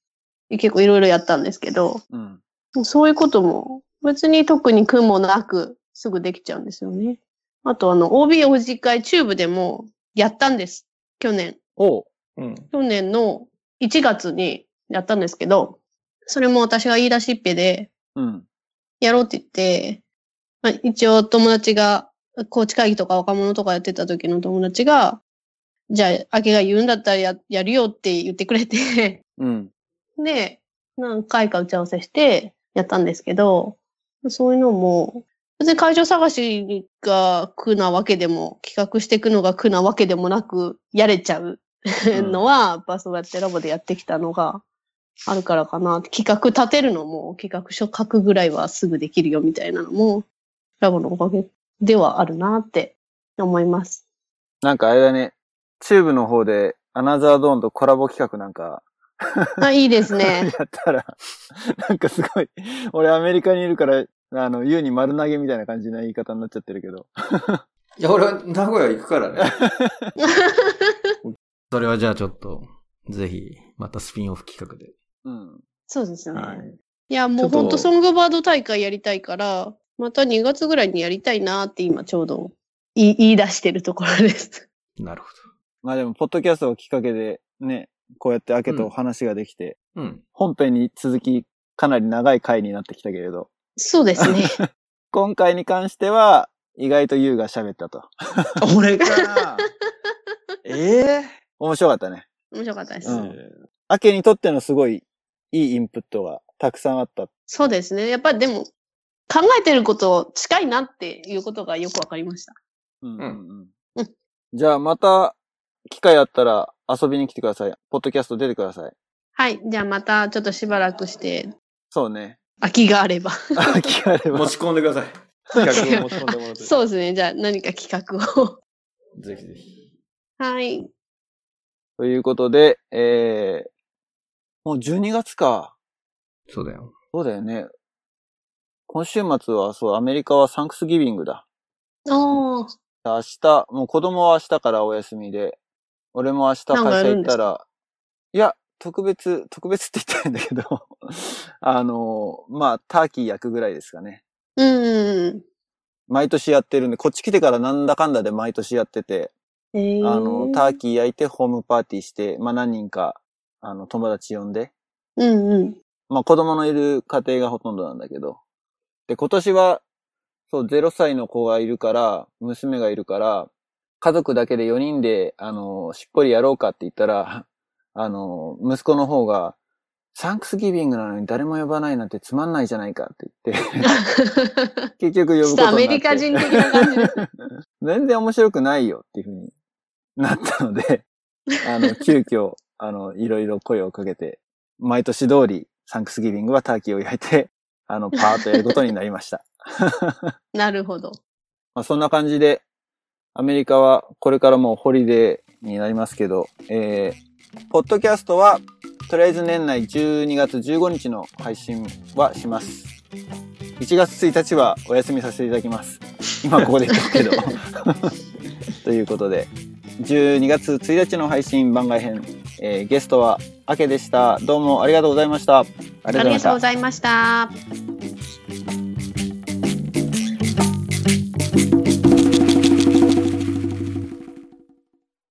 結構いろいろやったんですけど、うん。そういうことも別に特に苦もなくすぐできちゃうんですよね。あとあの OB おじ会チューブでもやったんです。去年。おう。うん。去年の1月にやったんですけど、それも私が言い出しっぺでうん。やろうって言って、まあ、一応友達が、コーチ会議とか若者とかやってた時の友達が、じゃあ、明けが言うんだったらややるよって言ってくれて、うん。で、何回か打ち合わせしてやったんですけど、そういうのも、別に会場探しが苦なわけでも、企画していくのが苦なわけでもなく、やれちゃうのは、やっぱそうやってラボでやってきたのがあるからかな。企画立てるのも、企画書書くぐらいはすぐできるよみたいなのも、ラボのおかげではあるなって思います。なんかあれだね、チューブの方で、アナザードーンとコラボ企画なんか、あ、いいですね。<laughs> やったら、なんかすごい、俺アメリカにいるから、あの、言うに丸投げみたいな感じの言い方になっちゃってるけど。<laughs> いや、俺は名古屋行くからね。<laughs> それはじゃあちょっと、ぜひ、またスピンオフ企画で。うん。そうですね。はい。いや、もうほんとソングバード大会やりたいから、また2月ぐらいにやりたいなって今ちょうど言い言い出してるところです。なるほまあでも、ポッドキャストをきっかけで、ね、こうやって明けと話ができて、ど。うん。本編に続き、かなり長い回になってきたけれど、そうですね。<laughs> 今回に関しては、意外とユウが喋ったと。俺かな <laughs> ええ面白かったね。面白かったです。うん明けにとってのすごいいいインプットがたくさんあった。そうですね。やっぱりでも、考えてること近いなっていうことがよくわかりました。うんうんうんじゃあまた、機会あったら遊びに来てください。ポッドキャスト出てください。はい。じゃあまたちょっとしばらくして、そうね。空きがあれば。機会あれば持。ち込んでください。企画を持ち込んでもらって。そうですね。じゃあ何か企画を。ぜひぜひ。はい。ということで、えー、もう12月か。そうだよ。そうだよね。今週末は、そう、アメリカはサンクスギビングだ。おー。明日、もう子供は明日からお休みで、俺も明日会社行ったら、いや、特別、特別って言ってないんだけど、<laughs> あの、まあ、ターキー焼くぐらいですかね。うん。毎年やってるんで、こっち来てからなんだかんだで毎年やってて、えー、あの、ターキー焼いてホームパーティーして、まあ何人か、あの、友達呼んで、うんうん。まあ子供のいる家庭がほとんどなんだけど。で、今年は、そう、0歳の子がいるから、娘がいるから、家族だけで4人で、あの、しっぽりやろうかって言ったら、<laughs> あの、息子の方が、サンクスギビングなのに誰も呼ばないなんてつまんないじゃないかって言って、<laughs> 結局呼ぶことになって。メリカ人的な感じです。<laughs> 全然面白くないよっていうふうになったので、あの、急遽、あの、いろいろ声をかけて、毎年通り、サンクスギビングはターキーを焼いて、<laughs> あの、パーッとやることになりました。<laughs> なるほど。まあ、そんな感じで、アメリカはこれからもうホリデーになりますけど、えー、ポッドキャストは、とりあえず年内12月15日の配信はします。1月1日はお休みさせていただきます。今ここで言ったけど。<laughs> ということで、12月1日の配信番外編、えーゲストはアケでした。どうもありがとうございました。ありがとうございました。